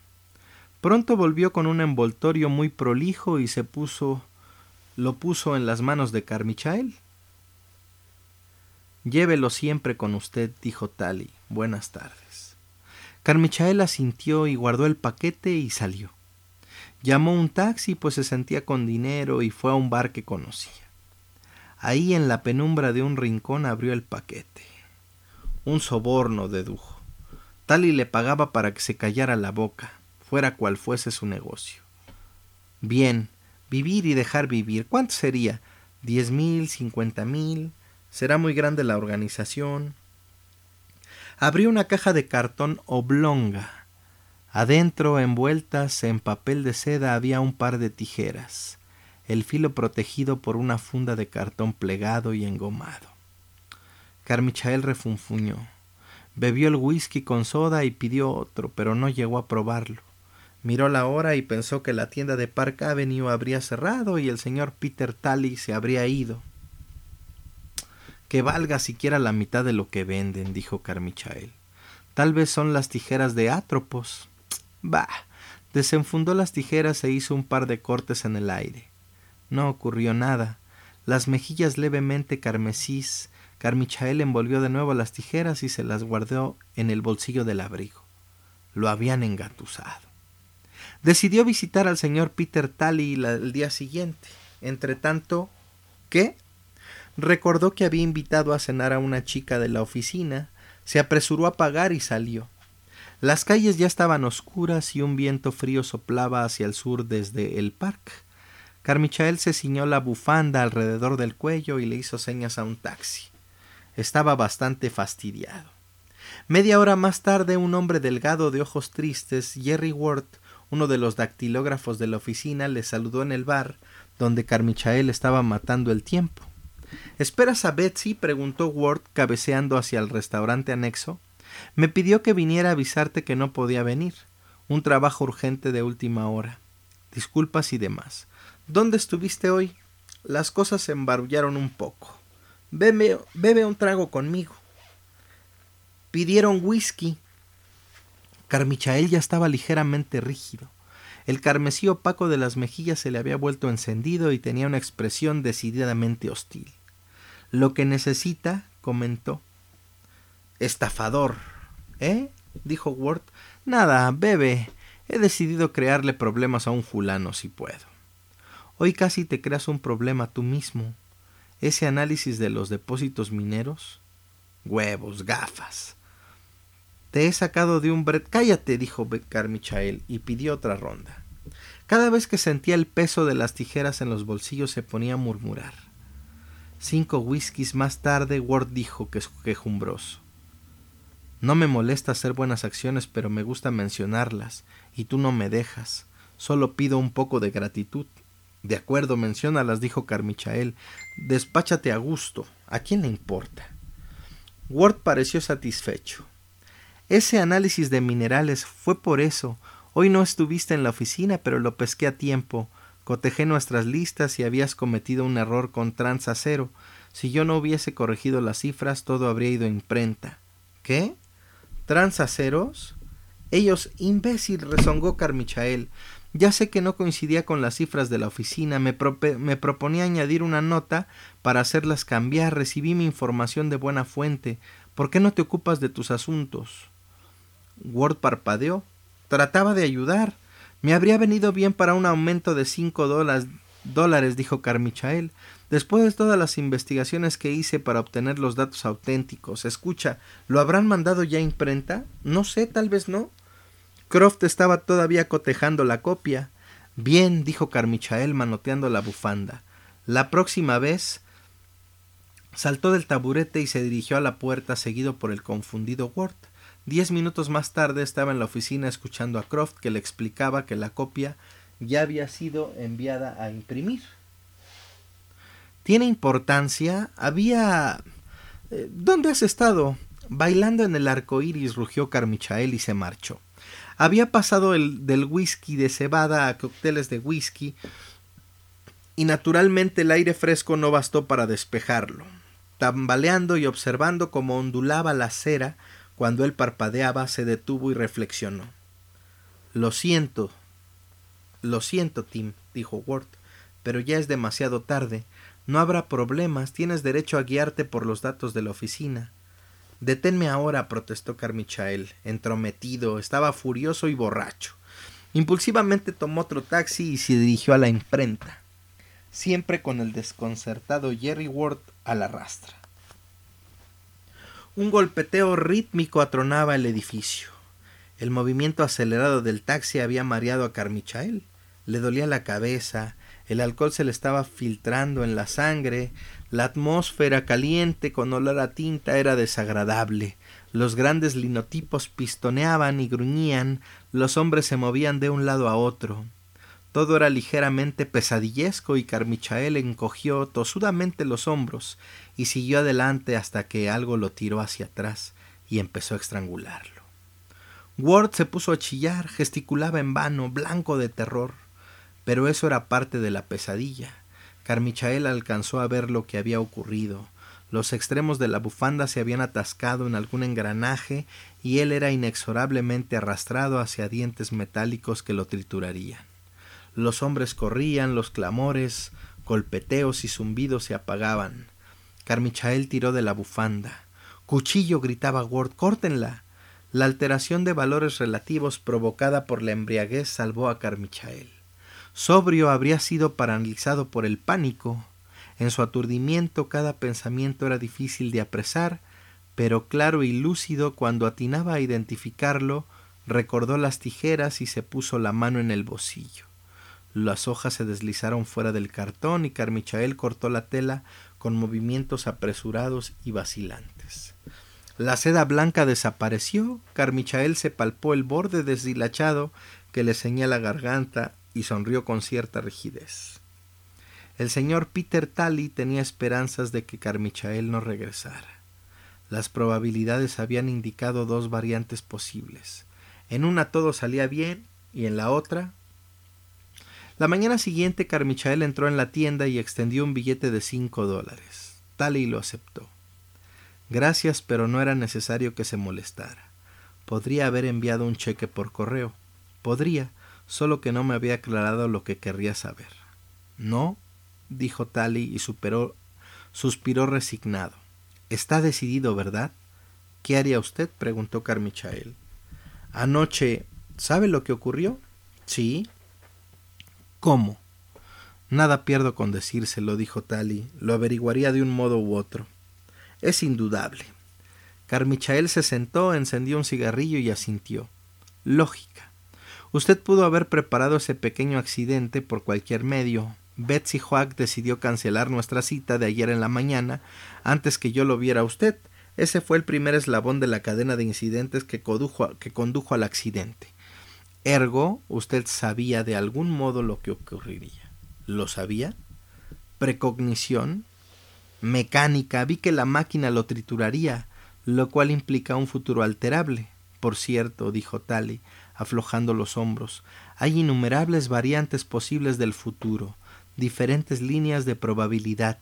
Pronto volvió con un envoltorio muy prolijo y se puso lo puso en las manos de Carmichael. Llévelo siempre con usted, dijo Tali. Buenas tardes. Carmichael asintió y guardó el paquete y salió. Llamó un taxi pues se sentía con dinero y fue a un bar que conocía. Ahí en la penumbra de un rincón abrió el paquete. Un soborno, dedujo. Tali le pagaba para que se callara la boca, fuera cual fuese su negocio. Bien, vivir y dejar vivir. ¿Cuánto sería? ¿Diez mil? ¿Cincuenta mil? ¿Será muy grande la organización? Abrió una caja de cartón oblonga. Adentro, envueltas en papel de seda, había un par de tijeras el filo protegido por una funda de cartón plegado y engomado. Carmichael refunfuñó. Bebió el whisky con soda y pidió otro, pero no llegó a probarlo. Miró la hora y pensó que la tienda de Park Avenue habría cerrado y el señor Peter Talley se habría ido. Que valga siquiera la mitad de lo que venden, dijo Carmichael. Tal vez son las tijeras de Atropos. Bah. Desenfundó las tijeras e hizo un par de cortes en el aire. No ocurrió nada. Las mejillas levemente carmesís, Carmichael envolvió de nuevo las tijeras y se las guardó en el bolsillo del abrigo. Lo habían engatusado. Decidió visitar al señor Peter Talley el día siguiente. Entretanto, ¿qué? Recordó que había invitado a cenar a una chica de la oficina, se apresuró a pagar y salió. Las calles ya estaban oscuras y un viento frío soplaba hacia el sur desde el parque. Carmichael se ciñó la bufanda alrededor del cuello y le hizo señas a un taxi. Estaba bastante fastidiado. Media hora más tarde un hombre delgado de ojos tristes, Jerry Ward, uno de los dactilógrafos de la oficina, le saludó en el bar donde Carmichael estaba matando el tiempo. ¿Esperas a Betsy? preguntó Ward cabeceando hacia el restaurante anexo. Me pidió que viniera a avisarte que no podía venir. Un trabajo urgente de última hora. Disculpas y demás. ¿Dónde estuviste hoy? Las cosas se embarullaron un poco. Bebe, bebe un trago conmigo. Pidieron whisky. Carmichael ya estaba ligeramente rígido. El carmesí opaco de las mejillas se le había vuelto encendido y tenía una expresión decididamente hostil. Lo que necesita, comentó. Estafador. ¿Eh? dijo Ward. Nada, bebe. He decidido crearle problemas a un fulano si puedo. Hoy casi te creas un problema tú mismo. Ese análisis de los depósitos mineros. Huevos, gafas. Te he sacado de un bret. Cállate, dijo Carmichael, y pidió otra ronda. Cada vez que sentía el peso de las tijeras en los bolsillos se ponía a murmurar. Cinco whiskies más tarde, Ward dijo que es quejumbroso. No me molesta hacer buenas acciones, pero me gusta mencionarlas, y tú no me dejas. Solo pido un poco de gratitud. De acuerdo, menciónalas, dijo Carmichael. Despáchate a gusto. ¿A quién le importa? Ward pareció satisfecho. Ese análisis de minerales fue por eso. Hoy no estuviste en la oficina, pero lo pesqué a tiempo. Cotejé nuestras listas y habías cometido un error con transacero. Si yo no hubiese corregido las cifras, todo habría ido a imprenta. ¿Qué? ¿Transaceros? Ellos, imbécil, rezongó Carmichael. Ya sé que no coincidía con las cifras de la oficina, me, me, proponía añadir una nota para hacerlas cambiar, recibí mi información de buena fuente. ¿Por qué no te ocupas de tus asuntos? Ward parpadeó. Trataba de ayudar. Me habría venido bien para un aumento de cinco dólares, dijo Carmichael. Después de todas las investigaciones que hice para obtener los datos auténticos. Escucha, ¿lo habrán mandado ya a imprenta? No sé, tal vez no. Croft estaba todavía cotejando la copia. Bien, dijo Carmichael manoteando la bufanda. La próxima vez. Saltó del taburete y se dirigió a la puerta seguido por el confundido Ward. Diez minutos más tarde estaba en la oficina escuchando a Croft que le explicaba que la copia ya había sido enviada a imprimir. ¿Tiene importancia? Había. Eh, ¿Dónde has estado? Bailando en el arco iris, rugió Carmichael y se marchó. Había pasado el, del whisky de cebada a cócteles de whisky, y naturalmente el aire fresco no bastó para despejarlo. Tambaleando y observando cómo ondulaba la cera, cuando él parpadeaba, se detuvo y reflexionó. Lo siento, lo siento, Tim, dijo Ward, pero ya es demasiado tarde. No habrá problemas, tienes derecho a guiarte por los datos de la oficina. Deténme ahora, protestó Carmichael, entrometido, estaba furioso y borracho. Impulsivamente tomó otro taxi y se dirigió a la imprenta, siempre con el desconcertado Jerry Ward a la rastra. Un golpeteo rítmico atronaba el edificio. El movimiento acelerado del taxi había mareado a Carmichael. Le dolía la cabeza, el alcohol se le estaba filtrando en la sangre, la atmósfera caliente con olor a tinta era desagradable. Los grandes linotipos pistoneaban y gruñían, los hombres se movían de un lado a otro. Todo era ligeramente pesadillesco y Carmichael encogió tosudamente los hombros y siguió adelante hasta que algo lo tiró hacia atrás y empezó a estrangularlo. Ward se puso a chillar, gesticulaba en vano, blanco de terror. Pero eso era parte de la pesadilla. Carmichael alcanzó a ver lo que había ocurrido. Los extremos de la bufanda se habían atascado en algún engranaje y él era inexorablemente arrastrado hacia dientes metálicos que lo triturarían. Los hombres corrían, los clamores, golpeteos y zumbidos se apagaban. Carmichael tiró de la bufanda. Cuchillo, gritaba Ward, córtenla. La alteración de valores relativos provocada por la embriaguez salvó a Carmichael. Sobrio habría sido paralizado por el pánico. En su aturdimiento cada pensamiento era difícil de apresar, pero claro y lúcido cuando atinaba a identificarlo, recordó las tijeras y se puso la mano en el bolsillo. Las hojas se deslizaron fuera del cartón y Carmichael cortó la tela con movimientos apresurados y vacilantes. La seda blanca desapareció, Carmichael se palpó el borde deshilachado que le ceñía la garganta y sonrió con cierta rigidez. El señor Peter Talley tenía esperanzas de que Carmichael no regresara. Las probabilidades habían indicado dos variantes posibles. En una todo salía bien y en la otra... La mañana siguiente Carmichael entró en la tienda y extendió un billete de cinco dólares. Talley lo aceptó. Gracias, pero no era necesario que se molestara. Podría haber enviado un cheque por correo. Podría, solo que no me había aclarado lo que querría saber. No, dijo Tally y superó, suspiró resignado. Está decidido, ¿verdad? ¿Qué haría usted? preguntó Carmichael. Anoche. ¿Sabe lo que ocurrió? Sí. ¿Cómo? Nada pierdo con decírselo, dijo Tally. Lo averiguaría de un modo u otro. Es indudable. Carmichael se sentó, encendió un cigarrillo y asintió. Lógica. Usted pudo haber preparado ese pequeño accidente por cualquier medio, Betsy Hoag decidió cancelar nuestra cita de ayer en la mañana antes que yo lo viera a usted. Ese fue el primer eslabón de la cadena de incidentes que condujo, que condujo al accidente. Ergo, usted sabía de algún modo lo que ocurriría. ¿Lo sabía? Precognición. Mecánica. Vi que la máquina lo trituraría, lo cual implica un futuro alterable. Por cierto, dijo Tally, aflojando los hombros, hay innumerables variantes posibles del futuro diferentes líneas de probabilidad.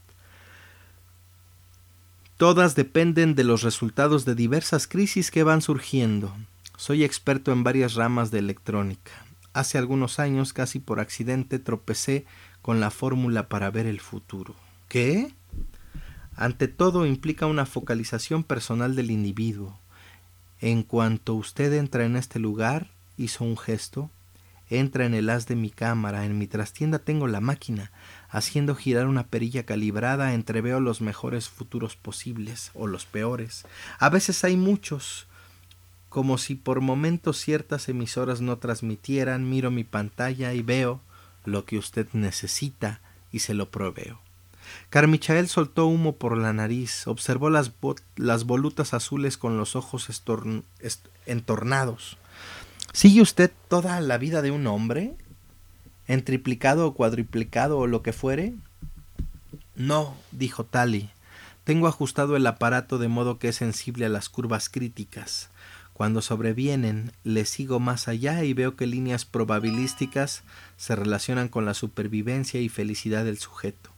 Todas dependen de los resultados de diversas crisis que van surgiendo. Soy experto en varias ramas de electrónica. Hace algunos años, casi por accidente, tropecé con la fórmula para ver el futuro. ¿Qué? Ante todo implica una focalización personal del individuo. En cuanto usted entra en este lugar, hizo un gesto, Entra en el haz de mi cámara, en mi trastienda tengo la máquina, haciendo girar una perilla calibrada, entreveo los mejores futuros posibles, o los peores. A veces hay muchos. Como si por momentos ciertas emisoras no transmitieran, miro mi pantalla y veo lo que usted necesita y se lo proveo. Carmichael soltó humo por la nariz, observó las, las volutas azules con los ojos entornados. ¿Sigue usted toda la vida de un hombre? ¿En triplicado o cuadriplicado o lo que fuere? No, dijo Tally. Tengo ajustado el aparato de modo que es sensible a las curvas críticas. Cuando sobrevienen, le sigo más allá y veo que líneas probabilísticas se relacionan con la supervivencia y felicidad del sujeto.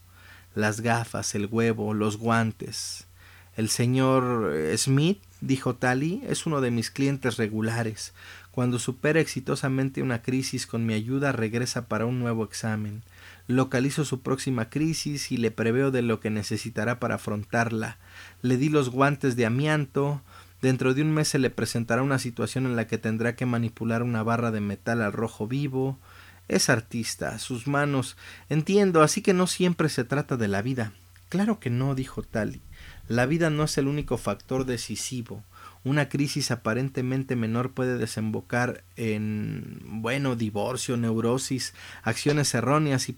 Las gafas, el huevo, los guantes. El señor Smith, dijo Tally, es uno de mis clientes regulares. Cuando supera exitosamente una crisis con mi ayuda regresa para un nuevo examen. Localizo su próxima crisis y le preveo de lo que necesitará para afrontarla. Le di los guantes de amianto. Dentro de un mes se le presentará una situación en la que tendrá que manipular una barra de metal al rojo vivo. Es artista, sus manos. Entiendo, así que no siempre se trata de la vida. Claro que no, dijo Tali. La vida no es el único factor decisivo una crisis aparentemente menor puede desembocar en, bueno, divorcio, neurosis, acciones erróneas y,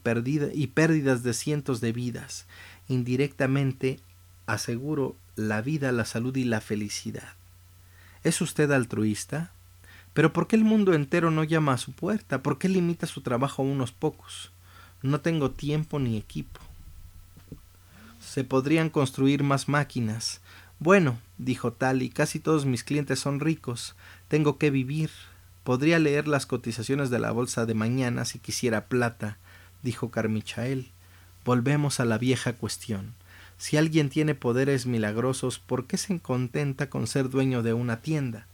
y pérdidas de cientos de vidas. Indirectamente, aseguro la vida, la salud y la felicidad. ¿Es usted altruista? Pero ¿por qué el mundo entero no llama a su puerta? ¿Por qué limita su trabajo a unos pocos? No tengo tiempo ni equipo. Se podrían construir más máquinas, bueno, dijo Tally, casi todos mis clientes son ricos. Tengo que vivir. Podría leer las cotizaciones de la bolsa de mañana si quisiera plata, dijo Carmichael. Volvemos a la vieja cuestión. Si alguien tiene poderes milagrosos, ¿por qué se contenta con ser dueño de una tienda?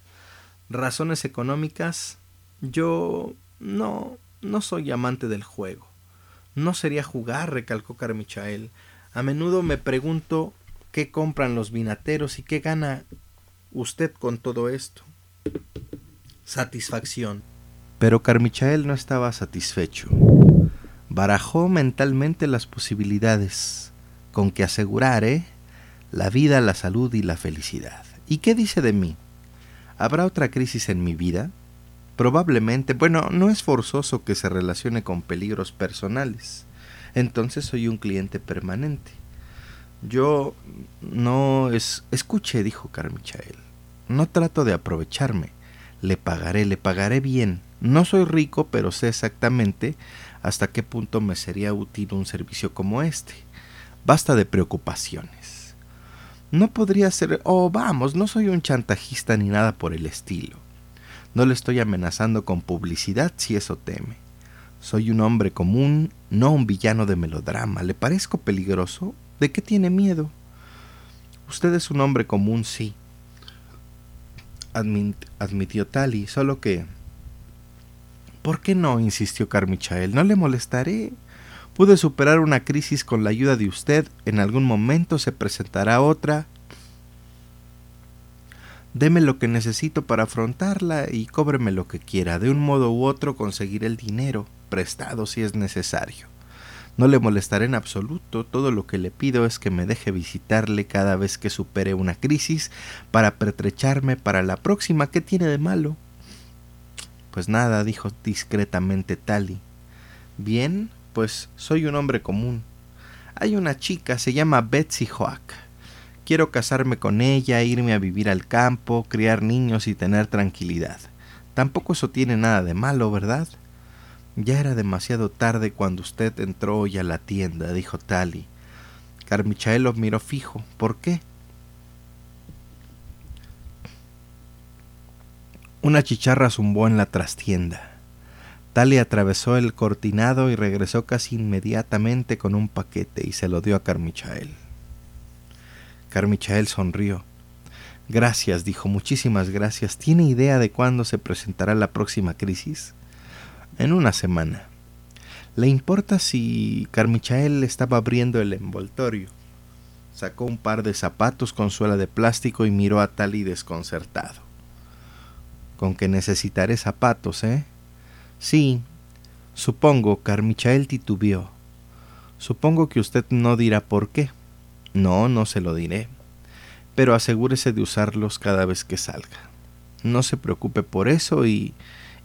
¿Razones económicas? Yo no, no soy amante del juego. No sería jugar, recalcó Carmichael. A menudo me pregunto qué compran los vinateros y qué gana usted con todo esto. Satisfacción. Pero Carmichael no estaba satisfecho. Barajó mentalmente las posibilidades con que asegurar, ¿eh? La vida, la salud y la felicidad. ¿Y qué dice de mí? ¿Habrá otra crisis en mi vida? Probablemente, bueno, no es forzoso que se relacione con peligros personales. Entonces soy un cliente permanente. Yo no es... Escuche, dijo Carmichael. No trato de aprovecharme. Le pagaré, le pagaré bien. No soy rico, pero sé exactamente hasta qué punto me sería útil un servicio como este. Basta de preocupaciones. No podría ser... Oh, vamos, no soy un chantajista ni nada por el estilo. No le estoy amenazando con publicidad si eso teme. Soy un hombre común, no un villano de melodrama. ¿Le parezco peligroso? ¿De qué tiene miedo? Usted es un hombre común, sí, admitió Tali, solo que... ¿Por qué no? insistió Carmichael. No le molestaré. Pude superar una crisis con la ayuda de usted. En algún momento se presentará otra. Deme lo que necesito para afrontarla y cóbreme lo que quiera. De un modo u otro conseguiré el dinero, prestado si es necesario. No le molestaré en absoluto, todo lo que le pido es que me deje visitarle cada vez que supere una crisis para pertrecharme para la próxima. ¿Qué tiene de malo? Pues nada, dijo discretamente Tali. Bien, pues soy un hombre común. Hay una chica, se llama Betsy Hoak. Quiero casarme con ella, irme a vivir al campo, criar niños y tener tranquilidad. Tampoco eso tiene nada de malo, ¿verdad? Ya era demasiado tarde cuando usted entró hoy a la tienda, dijo Tali. Carmichael lo miró fijo. ¿Por qué? Una chicharra zumbó en la trastienda. Tali atravesó el cortinado y regresó casi inmediatamente con un paquete y se lo dio a Carmichael. Carmichael sonrió. Gracias, dijo, muchísimas gracias. ¿Tiene idea de cuándo se presentará la próxima crisis? en una semana. ¿Le importa si Carmichael estaba abriendo el envoltorio? Sacó un par de zapatos con suela de plástico y miró a Tali desconcertado. Con que necesitaré zapatos, ¿eh? Sí, supongo, Carmichael titubeó. Supongo que usted no dirá por qué. No, no se lo diré. Pero asegúrese de usarlos cada vez que salga. No se preocupe por eso y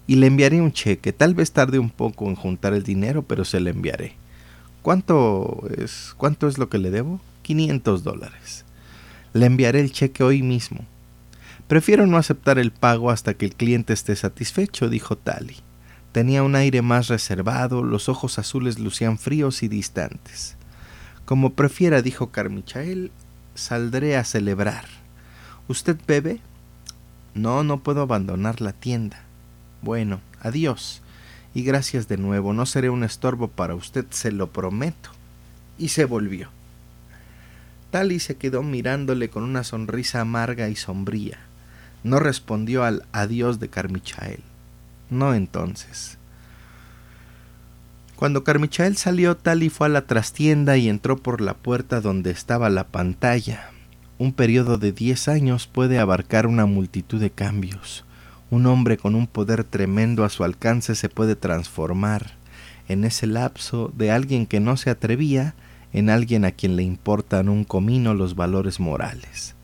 y le enviaré un cheque. Tal vez tarde un poco en juntar el dinero, pero se le enviaré. ¿Cuánto es, cuánto es lo que le debo? 500 dólares. Le enviaré el cheque hoy mismo. Prefiero no aceptar el pago hasta que el cliente esté satisfecho, dijo Tali. Tenía un aire más reservado, los ojos azules lucían fríos y distantes. Como prefiera, dijo Carmichael, saldré a celebrar. ¿Usted bebe? No, no puedo abandonar la tienda. Bueno, adiós. Y gracias de nuevo. No seré un estorbo para usted, se lo prometo. Y se volvió. Tali se quedó mirándole con una sonrisa amarga y sombría. No respondió al adiós de Carmichael. No entonces. Cuando Carmichael salió, Tali fue a la trastienda y entró por la puerta donde estaba la pantalla. Un periodo de diez años puede abarcar una multitud de cambios. Un hombre con un poder tremendo a su alcance se puede transformar en ese lapso de alguien que no se atrevía en alguien a quien le importan un comino los valores morales.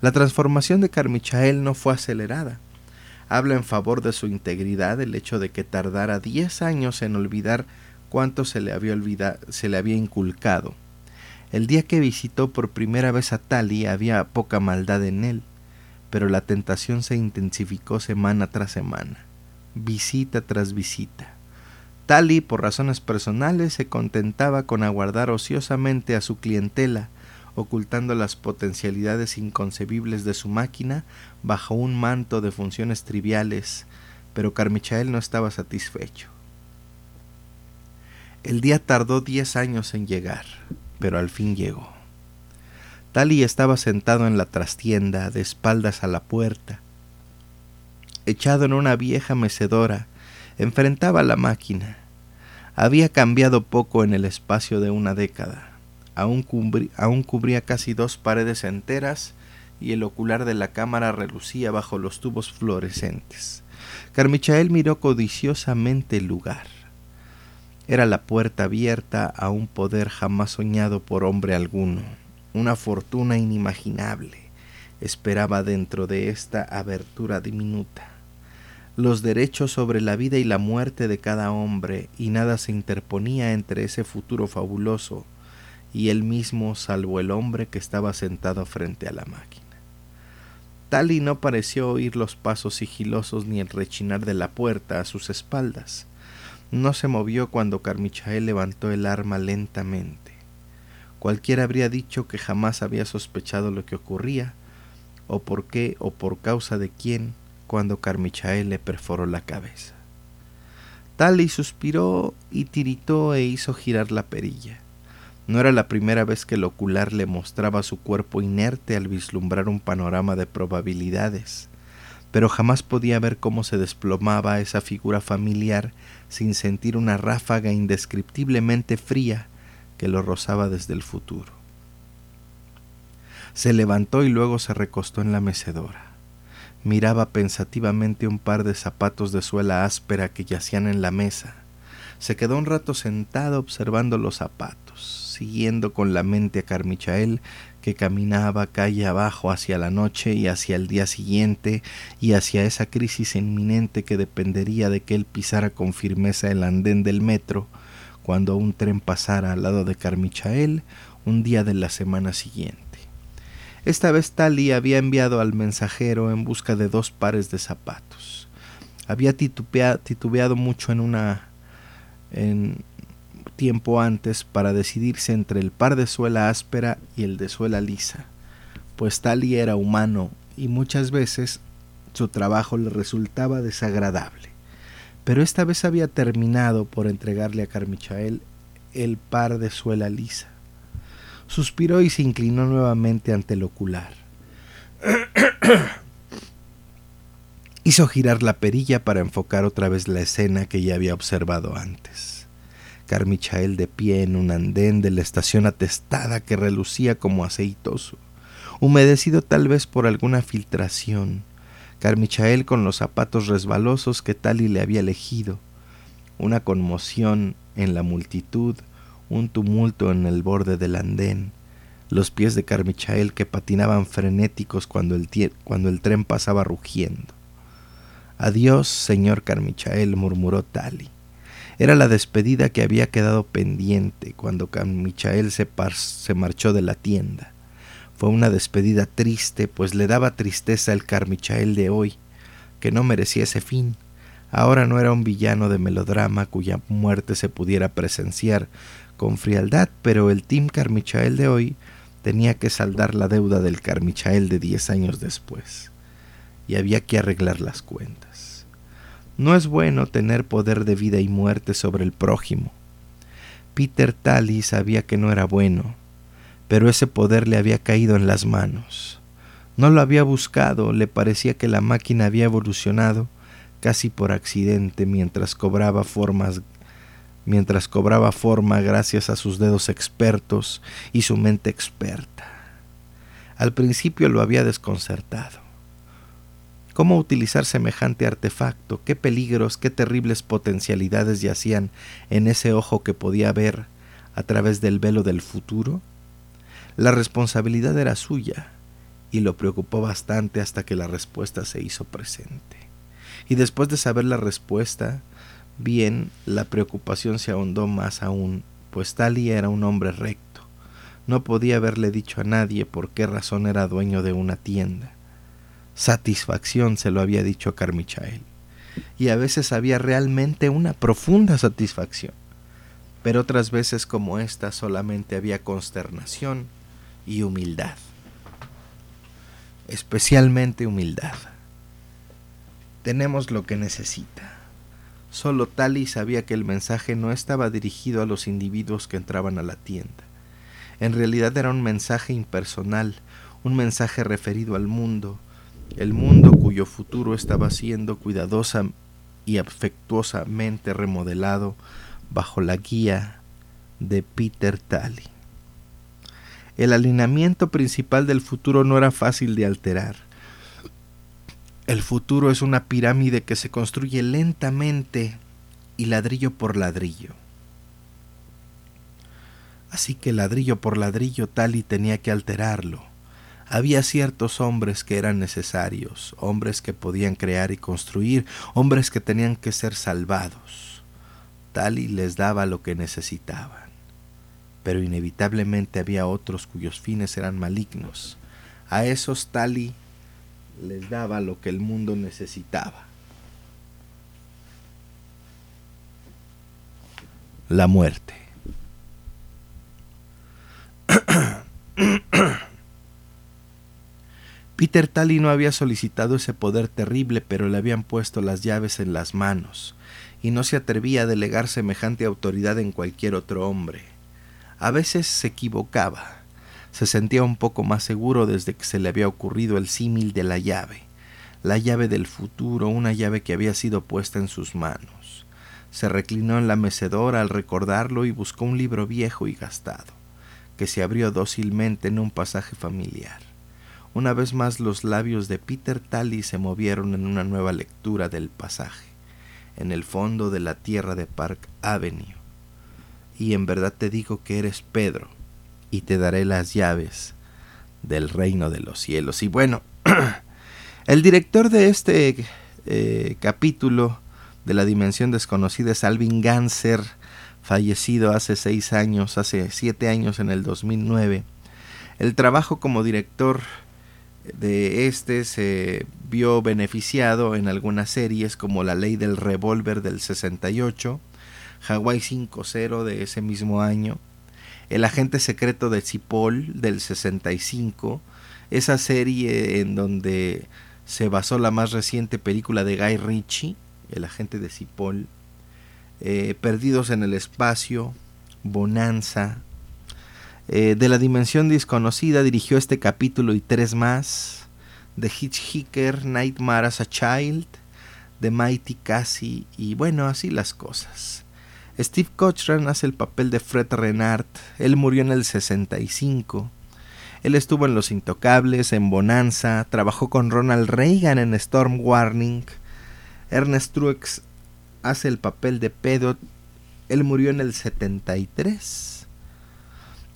La transformación de Carmichael no fue acelerada. Habla en favor de su integridad el hecho de que tardara diez años en olvidar cuánto se le había, se le había inculcado. El día que visitó por primera vez a Tali había poca maldad en él pero la tentación se intensificó semana tras semana, visita tras visita. Tali, por razones personales, se contentaba con aguardar ociosamente a su clientela, ocultando las potencialidades inconcebibles de su máquina bajo un manto de funciones triviales, pero Carmichael no estaba satisfecho. El día tardó diez años en llegar, pero al fin llegó. Tali estaba sentado en la trastienda, de espaldas a la puerta. Echado en una vieja mecedora, enfrentaba la máquina. Había cambiado poco en el espacio de una década. Aún, aún cubría casi dos paredes enteras y el ocular de la cámara relucía bajo los tubos fluorescentes. Carmichael miró codiciosamente el lugar. Era la puerta abierta a un poder jamás soñado por hombre alguno una fortuna inimaginable esperaba dentro de esta abertura diminuta. Los derechos sobre la vida y la muerte de cada hombre y nada se interponía entre ese futuro fabuloso y él mismo salvo el hombre que estaba sentado frente a la máquina. Tali no pareció oír los pasos sigilosos ni el rechinar de la puerta a sus espaldas. No se movió cuando Carmichael levantó el arma lentamente. Cualquiera habría dicho que jamás había sospechado lo que ocurría, o por qué o por causa de quién, cuando Carmichael le perforó la cabeza. Tali suspiró y tiritó e hizo girar la perilla. No era la primera vez que el ocular le mostraba su cuerpo inerte al vislumbrar un panorama de probabilidades, pero jamás podía ver cómo se desplomaba esa figura familiar sin sentir una ráfaga indescriptiblemente fría que lo rozaba desde el futuro. Se levantó y luego se recostó en la mecedora. Miraba pensativamente un par de zapatos de suela áspera que yacían en la mesa. Se quedó un rato sentado observando los zapatos, siguiendo con la mente a Carmichael, que caminaba calle abajo hacia la noche y hacia el día siguiente y hacia esa crisis inminente que dependería de que él pisara con firmeza el andén del metro cuando un tren pasara al lado de Carmichael un día de la semana siguiente. Esta vez Tali había enviado al mensajero en busca de dos pares de zapatos. Había titubeado mucho en una en tiempo antes para decidirse entre el par de suela áspera y el de suela lisa, pues Tali era humano y muchas veces su trabajo le resultaba desagradable. Pero esta vez había terminado por entregarle a Carmichael el par de suela lisa. Suspiró y se inclinó nuevamente ante el ocular. Hizo girar la perilla para enfocar otra vez la escena que ya había observado antes. Carmichael de pie en un andén de la estación atestada que relucía como aceitoso, humedecido tal vez por alguna filtración. Carmichael con los zapatos resbalosos que Tali le había elegido, una conmoción en la multitud, un tumulto en el borde del andén, los pies de Carmichael que patinaban frenéticos cuando el, cuando el tren pasaba rugiendo. Adiós, señor Carmichael, murmuró Tali. Era la despedida que había quedado pendiente cuando Carmichael se, marchó de la tienda. Fue una despedida triste, pues le daba tristeza el Carmichael de hoy, que no merecía ese fin. Ahora no era un villano de melodrama cuya muerte se pudiera presenciar con frialdad, pero el Team Carmichael de hoy tenía que saldar la deuda del Carmichael de diez años después, y había que arreglar las cuentas. No es bueno tener poder de vida y muerte sobre el prójimo. Peter Tally sabía que no era bueno, pero ese poder le había caído en las manos. No lo había buscado, le parecía que la máquina había evolucionado casi por accidente mientras cobraba formas mientras cobraba forma gracias a sus dedos expertos y su mente experta. Al principio lo había desconcertado. ¿Cómo utilizar semejante artefacto? ¿Qué peligros, qué terribles potencialidades yacían en ese ojo que podía ver a través del velo del futuro? La responsabilidad era suya y lo preocupó bastante hasta que la respuesta se hizo presente. Y después de saber la respuesta, Bien, la preocupación se ahondó más aún, pues Tali era un hombre recto. No podía haberle dicho a nadie por qué razón era dueño de una tienda. Satisfacción se lo había dicho Carmichael. Y a veces había realmente una profunda satisfacción. Pero otras veces como esta solamente había consternación y humildad. Especialmente humildad. Tenemos lo que necesita Solo Tali sabía que el mensaje no estaba dirigido a los individuos que entraban a la tienda. En realidad era un mensaje impersonal, un mensaje referido al mundo, el mundo cuyo futuro estaba siendo cuidadosa y afectuosamente remodelado bajo la guía de Peter Talley. El alineamiento principal del futuro no era fácil de alterar el futuro es una pirámide que se construye lentamente y ladrillo por ladrillo. Así que ladrillo por ladrillo Tali tenía que alterarlo. Había ciertos hombres que eran necesarios, hombres que podían crear y construir, hombres que tenían que ser salvados. Tali les daba lo que necesitaban. Pero inevitablemente había otros cuyos fines eran malignos. A esos Tali les daba lo que el mundo necesitaba. La muerte. [CLEARS THROAT] Peter Talley no había solicitado ese poder terrible, pero le habían puesto las llaves en las manos, y no se atrevía a delegar semejante autoridad en cualquier otro hombre. A veces se equivocaba. Se sentía un poco más seguro desde que se le había ocurrido el símil de la llave, la llave del futuro, una llave que había sido puesta en sus manos. Se reclinó en la mecedora al recordarlo y buscó un libro viejo y gastado, que se abrió dócilmente en un pasaje familiar. Una vez más los labios de Peter Talley se movieron en una nueva lectura del pasaje, en el fondo de la tierra de Park Avenue. Y en verdad te digo que eres Pedro, y te daré las llaves del reino de los cielos. Y bueno, [CLEARS THROAT] el director de este eh, capítulo de la dimensión desconocida es Alvin Ganser, fallecido hace seis años, hace siete años en el 2009. El trabajo como director de este se vio beneficiado en algunas series como La Ley del Revólver del 68, Hawaii 5-0 de ese mismo año, El Agente Secreto de Cipoll del 65, esa serie en donde se basó la más reciente película de Guy Ritchie, El Agente de Cipoll, eh, Perdidos en el Espacio, Bonanza, eh, de la dimensión desconocida dirigió este capítulo y tres más. The Hitchhiker, Nightmare as a Child, The Mighty Cassie y bueno, así las cosas. Steve Cochran hace el papel de Fred Renard. Él murió en el 65. Él estuvo en Los Intocables, en Bonanza, trabajó con Ronald Reagan en Storm Warning. Ernest Truex hace el papel de Pedro. Él murió en el 73.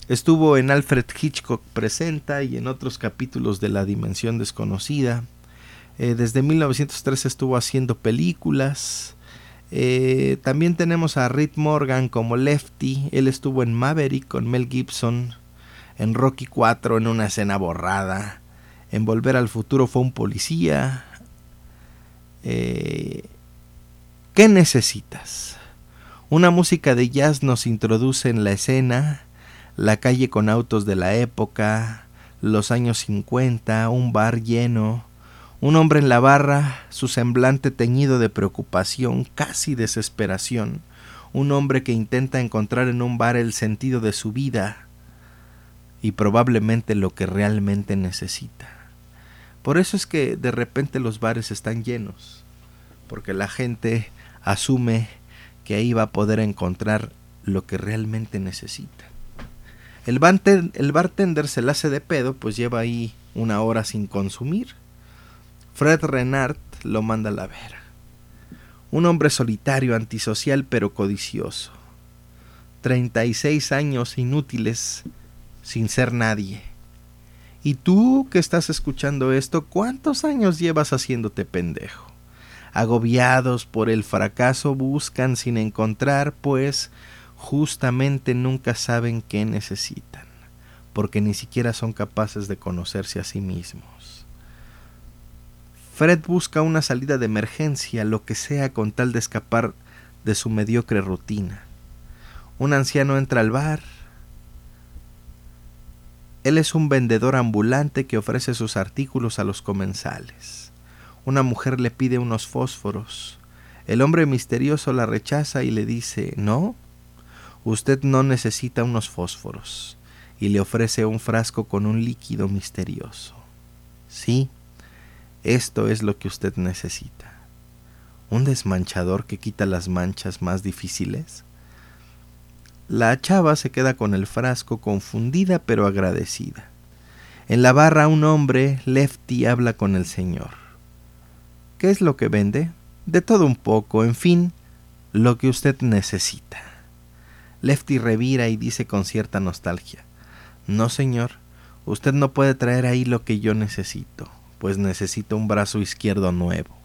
Estuvo en Alfred Hitchcock Presenta y en otros capítulos de La Dimensión Desconocida. Eh, desde 1903 estuvo haciendo películas. Eh, también tenemos a Rick Morgan como Lefty. Él estuvo en Maverick con Mel Gibson. En Rocky 4 en una escena borrada. En Volver al Futuro fue un policía. Eh, ¿Qué necesitas? Una música de jazz nos introduce en la escena la calle con autos de la época, los años 50, un bar lleno, un hombre en la barra, su semblante teñido de preocupación, casi desesperación, un hombre que intenta encontrar en un bar el sentido de su vida y probablemente lo que realmente necesita. Por eso es que de repente los bares están llenos, porque la gente asume que ahí va a poder encontrar lo que realmente necesita. El, bartender se la hace de pedo, pues lleva ahí una hora sin consumir. Fred Renard lo manda a la vera. Un hombre solitario, antisocial pero codicioso. 36 años inútiles sin ser nadie. ¿Y tú que estás escuchando esto, cuántos años llevas haciéndote pendejo? Agobiados por el fracaso buscan sin encontrar, pues, justamente nunca saben qué necesitan, porque ni siquiera son capaces de conocerse a sí mismos. Fred busca una salida de emergencia, lo que sea, con tal de escapar de su mediocre rutina. Un anciano entra al bar. Él es un vendedor ambulante que ofrece sus artículos a los comensales. Una mujer le pide unos fósforos. El hombre misterioso la rechaza y le dice, no, Usted no necesita unos fósforos y le ofrece un frasco con un líquido misterioso. Sí, esto es lo que usted necesita. ¿Un desmanchador que quita las manchas más difíciles? La chava se queda con el frasco confundida pero agradecida. En la barra un hombre, Lefty, habla con el señor. ¿Qué es lo que vende? De todo un poco, en fin, lo que usted necesita. Lefty revira y dice con cierta nostalgia No, señor, usted no puede traer ahí lo que yo necesito, pues necesito un brazo izquierdo nuevo.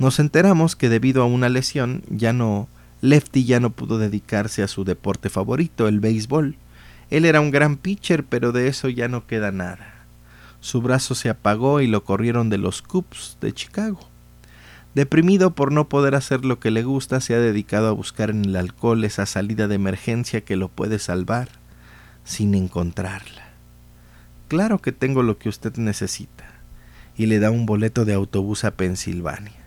Nos enteramos que debido a una lesión ya no Lefty ya no pudo dedicarse a su deporte favorito, el béisbol. Él era un gran pitcher, pero de eso ya no queda nada. Su brazo se apagó y lo corrieron de los Cubs de Chicago. Deprimido por no poder hacer lo que le gusta, se ha dedicado a buscar en el alcohol esa salida de emergencia que lo puede salvar, sin encontrarla. Claro que tengo lo que usted necesita, y le da un boleto de autobús a Pensilvania.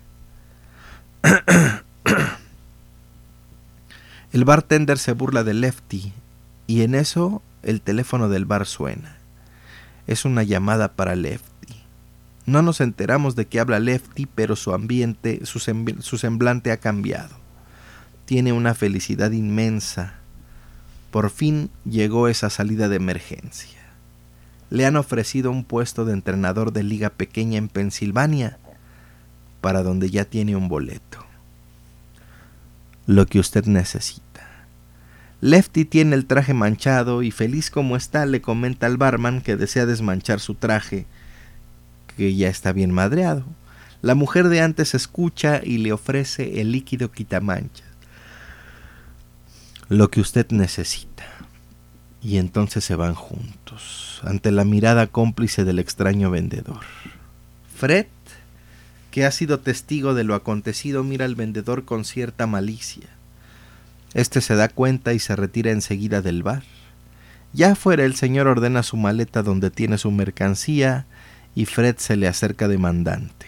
[COUGHS] el bartender se burla de Lefty, y en eso el teléfono del bar suena. Es una llamada para Lefty. No nos enteramos de que habla Lefty, pero su ambiente, su, semblante ha cambiado. Tiene una felicidad inmensa. Por fin llegó esa salida de emergencia. Le han ofrecido un puesto de entrenador de liga pequeña en Pensilvania, para donde ya tiene un boleto. Lo que usted necesita. Lefty tiene el traje manchado y feliz como está le comenta al barman que desea desmanchar su traje que ya está bien madreado. La mujer de antes escucha y le ofrece el líquido quitamanchas. Lo que usted necesita. Y entonces se van juntos, ante la mirada cómplice del extraño vendedor. Fred, que ha sido testigo de lo acontecido, mira al vendedor con cierta malicia. Este se da cuenta y se retira enseguida del bar. Ya fuera el señor ordena su maleta donde tiene su mercancía y Fred se le acerca demandante.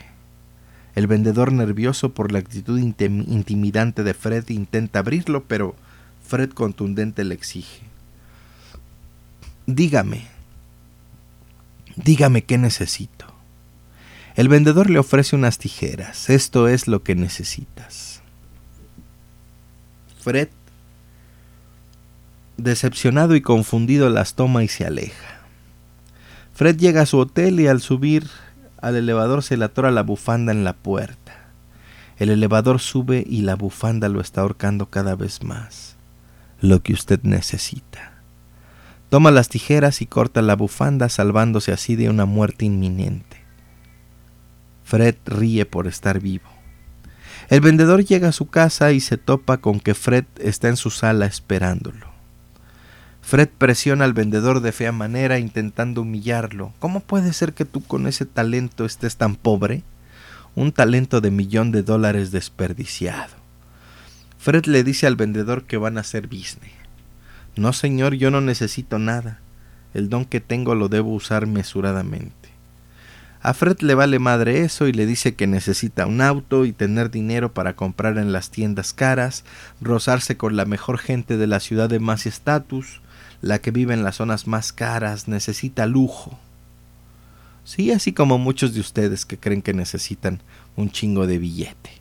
El vendedor, nervioso por la actitud intimidante de Fred, intenta abrirlo, pero Fred contundente le exige. Dígame, dígame qué necesito. El vendedor le ofrece unas tijeras. Esto es lo que necesitas. Fred, decepcionado y confundido, las toma y se aleja. Fred llega a su hotel y al subir al elevador se le atora la bufanda en la puerta. El elevador sube y la bufanda lo está ahorcando cada vez más. Lo que usted necesita. Toma las tijeras y corta la bufanda salvándose así de una muerte inminente. Fred ríe por estar vivo. El vendedor llega a su casa y se topa con que Fred está en su sala esperándolo. Fred presiona al vendedor de fea manera intentando humillarlo. ¿Cómo puede ser que tú con ese talento estés tan pobre? Un talento de millón de dólares desperdiciado. Fred le dice al vendedor que van a hacer business. No, señor, yo no necesito nada. El don que tengo lo debo usar mesuradamente. A Fred le vale madre eso y le dice que necesita un auto y tener dinero para comprar en las tiendas caras, rozarse con la mejor gente de la ciudad de más estatus, la que vive en las zonas más caras necesita lujo. Sí, así como muchos de ustedes que creen que necesitan un chingo de billete.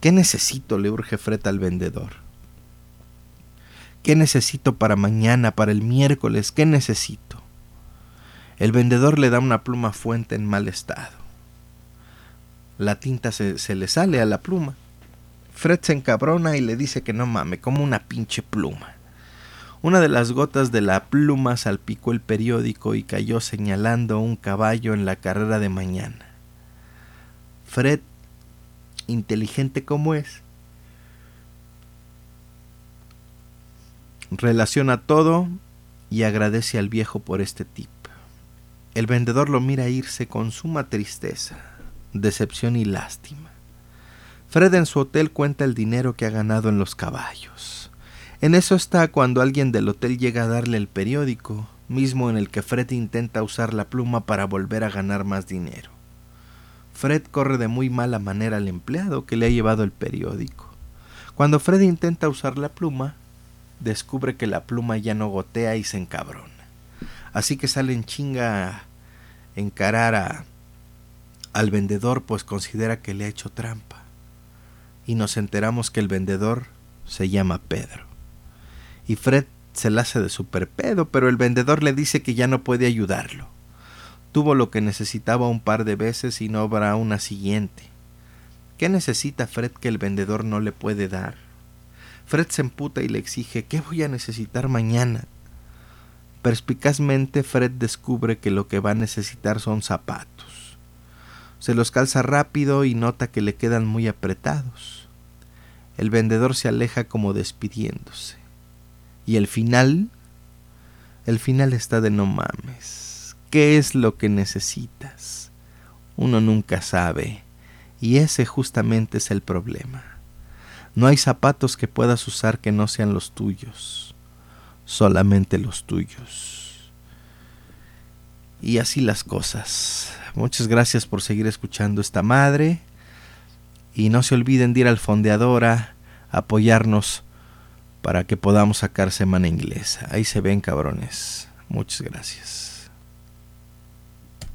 ¿Qué necesito? le urge Fred al vendedor. ¿Qué necesito para mañana, para el miércoles? ¿Qué necesito? El vendedor le da una pluma fuente en mal estado. La tinta se, se le sale a la pluma. Fred se encabrona y le dice que no mame, como una pinche pluma. Una de las gotas de la pluma salpicó el periódico y cayó señalando un caballo en la carrera de mañana. Fred, inteligente como es, relaciona todo y agradece al viejo por este tip. El vendedor lo mira irse con suma tristeza, decepción y lástima. Fred en su hotel cuenta el dinero que ha ganado en los caballos. En eso está cuando alguien del hotel llega a darle el periódico, mismo en el que Fred intenta usar la pluma para volver a ganar más dinero. Fred corre de muy mala manera al empleado que le ha llevado el periódico. Cuando Fred intenta usar la pluma, descubre que la pluma ya no gotea y se encabrona. Así que sale en chinga a encarar a, al vendedor pues considera que le ha hecho trampa. Y nos enteramos que el vendedor se llama Pedro y Fred se la hace de super pedo, pero el vendedor le dice que ya no puede ayudarlo. Tuvo lo que necesitaba un par de veces y no habrá una siguiente. ¿Qué necesita Fred que el vendedor no le puede dar? Fred se emputa y le exige ¿qué voy a necesitar mañana? Perspicazmente Fred descubre que lo que va a necesitar son zapatos. Se los calza rápido y nota que le quedan muy apretados. El vendedor se aleja como despidiéndose. Y el final, el final está de no mames. qué es lo que necesitas. Uno nunca sabe, y ese justamente es el problema. No hay zapatos que puedas usar que no sean los tuyos, solamente los tuyos. Y así las cosas. Muchas gracias por seguir escuchando esta madre. Y no se olviden de ir al Fondeadora, apoyarnos para que podamos sacar semana inglesa. Ahí se ven cabrones. Muchas gracias.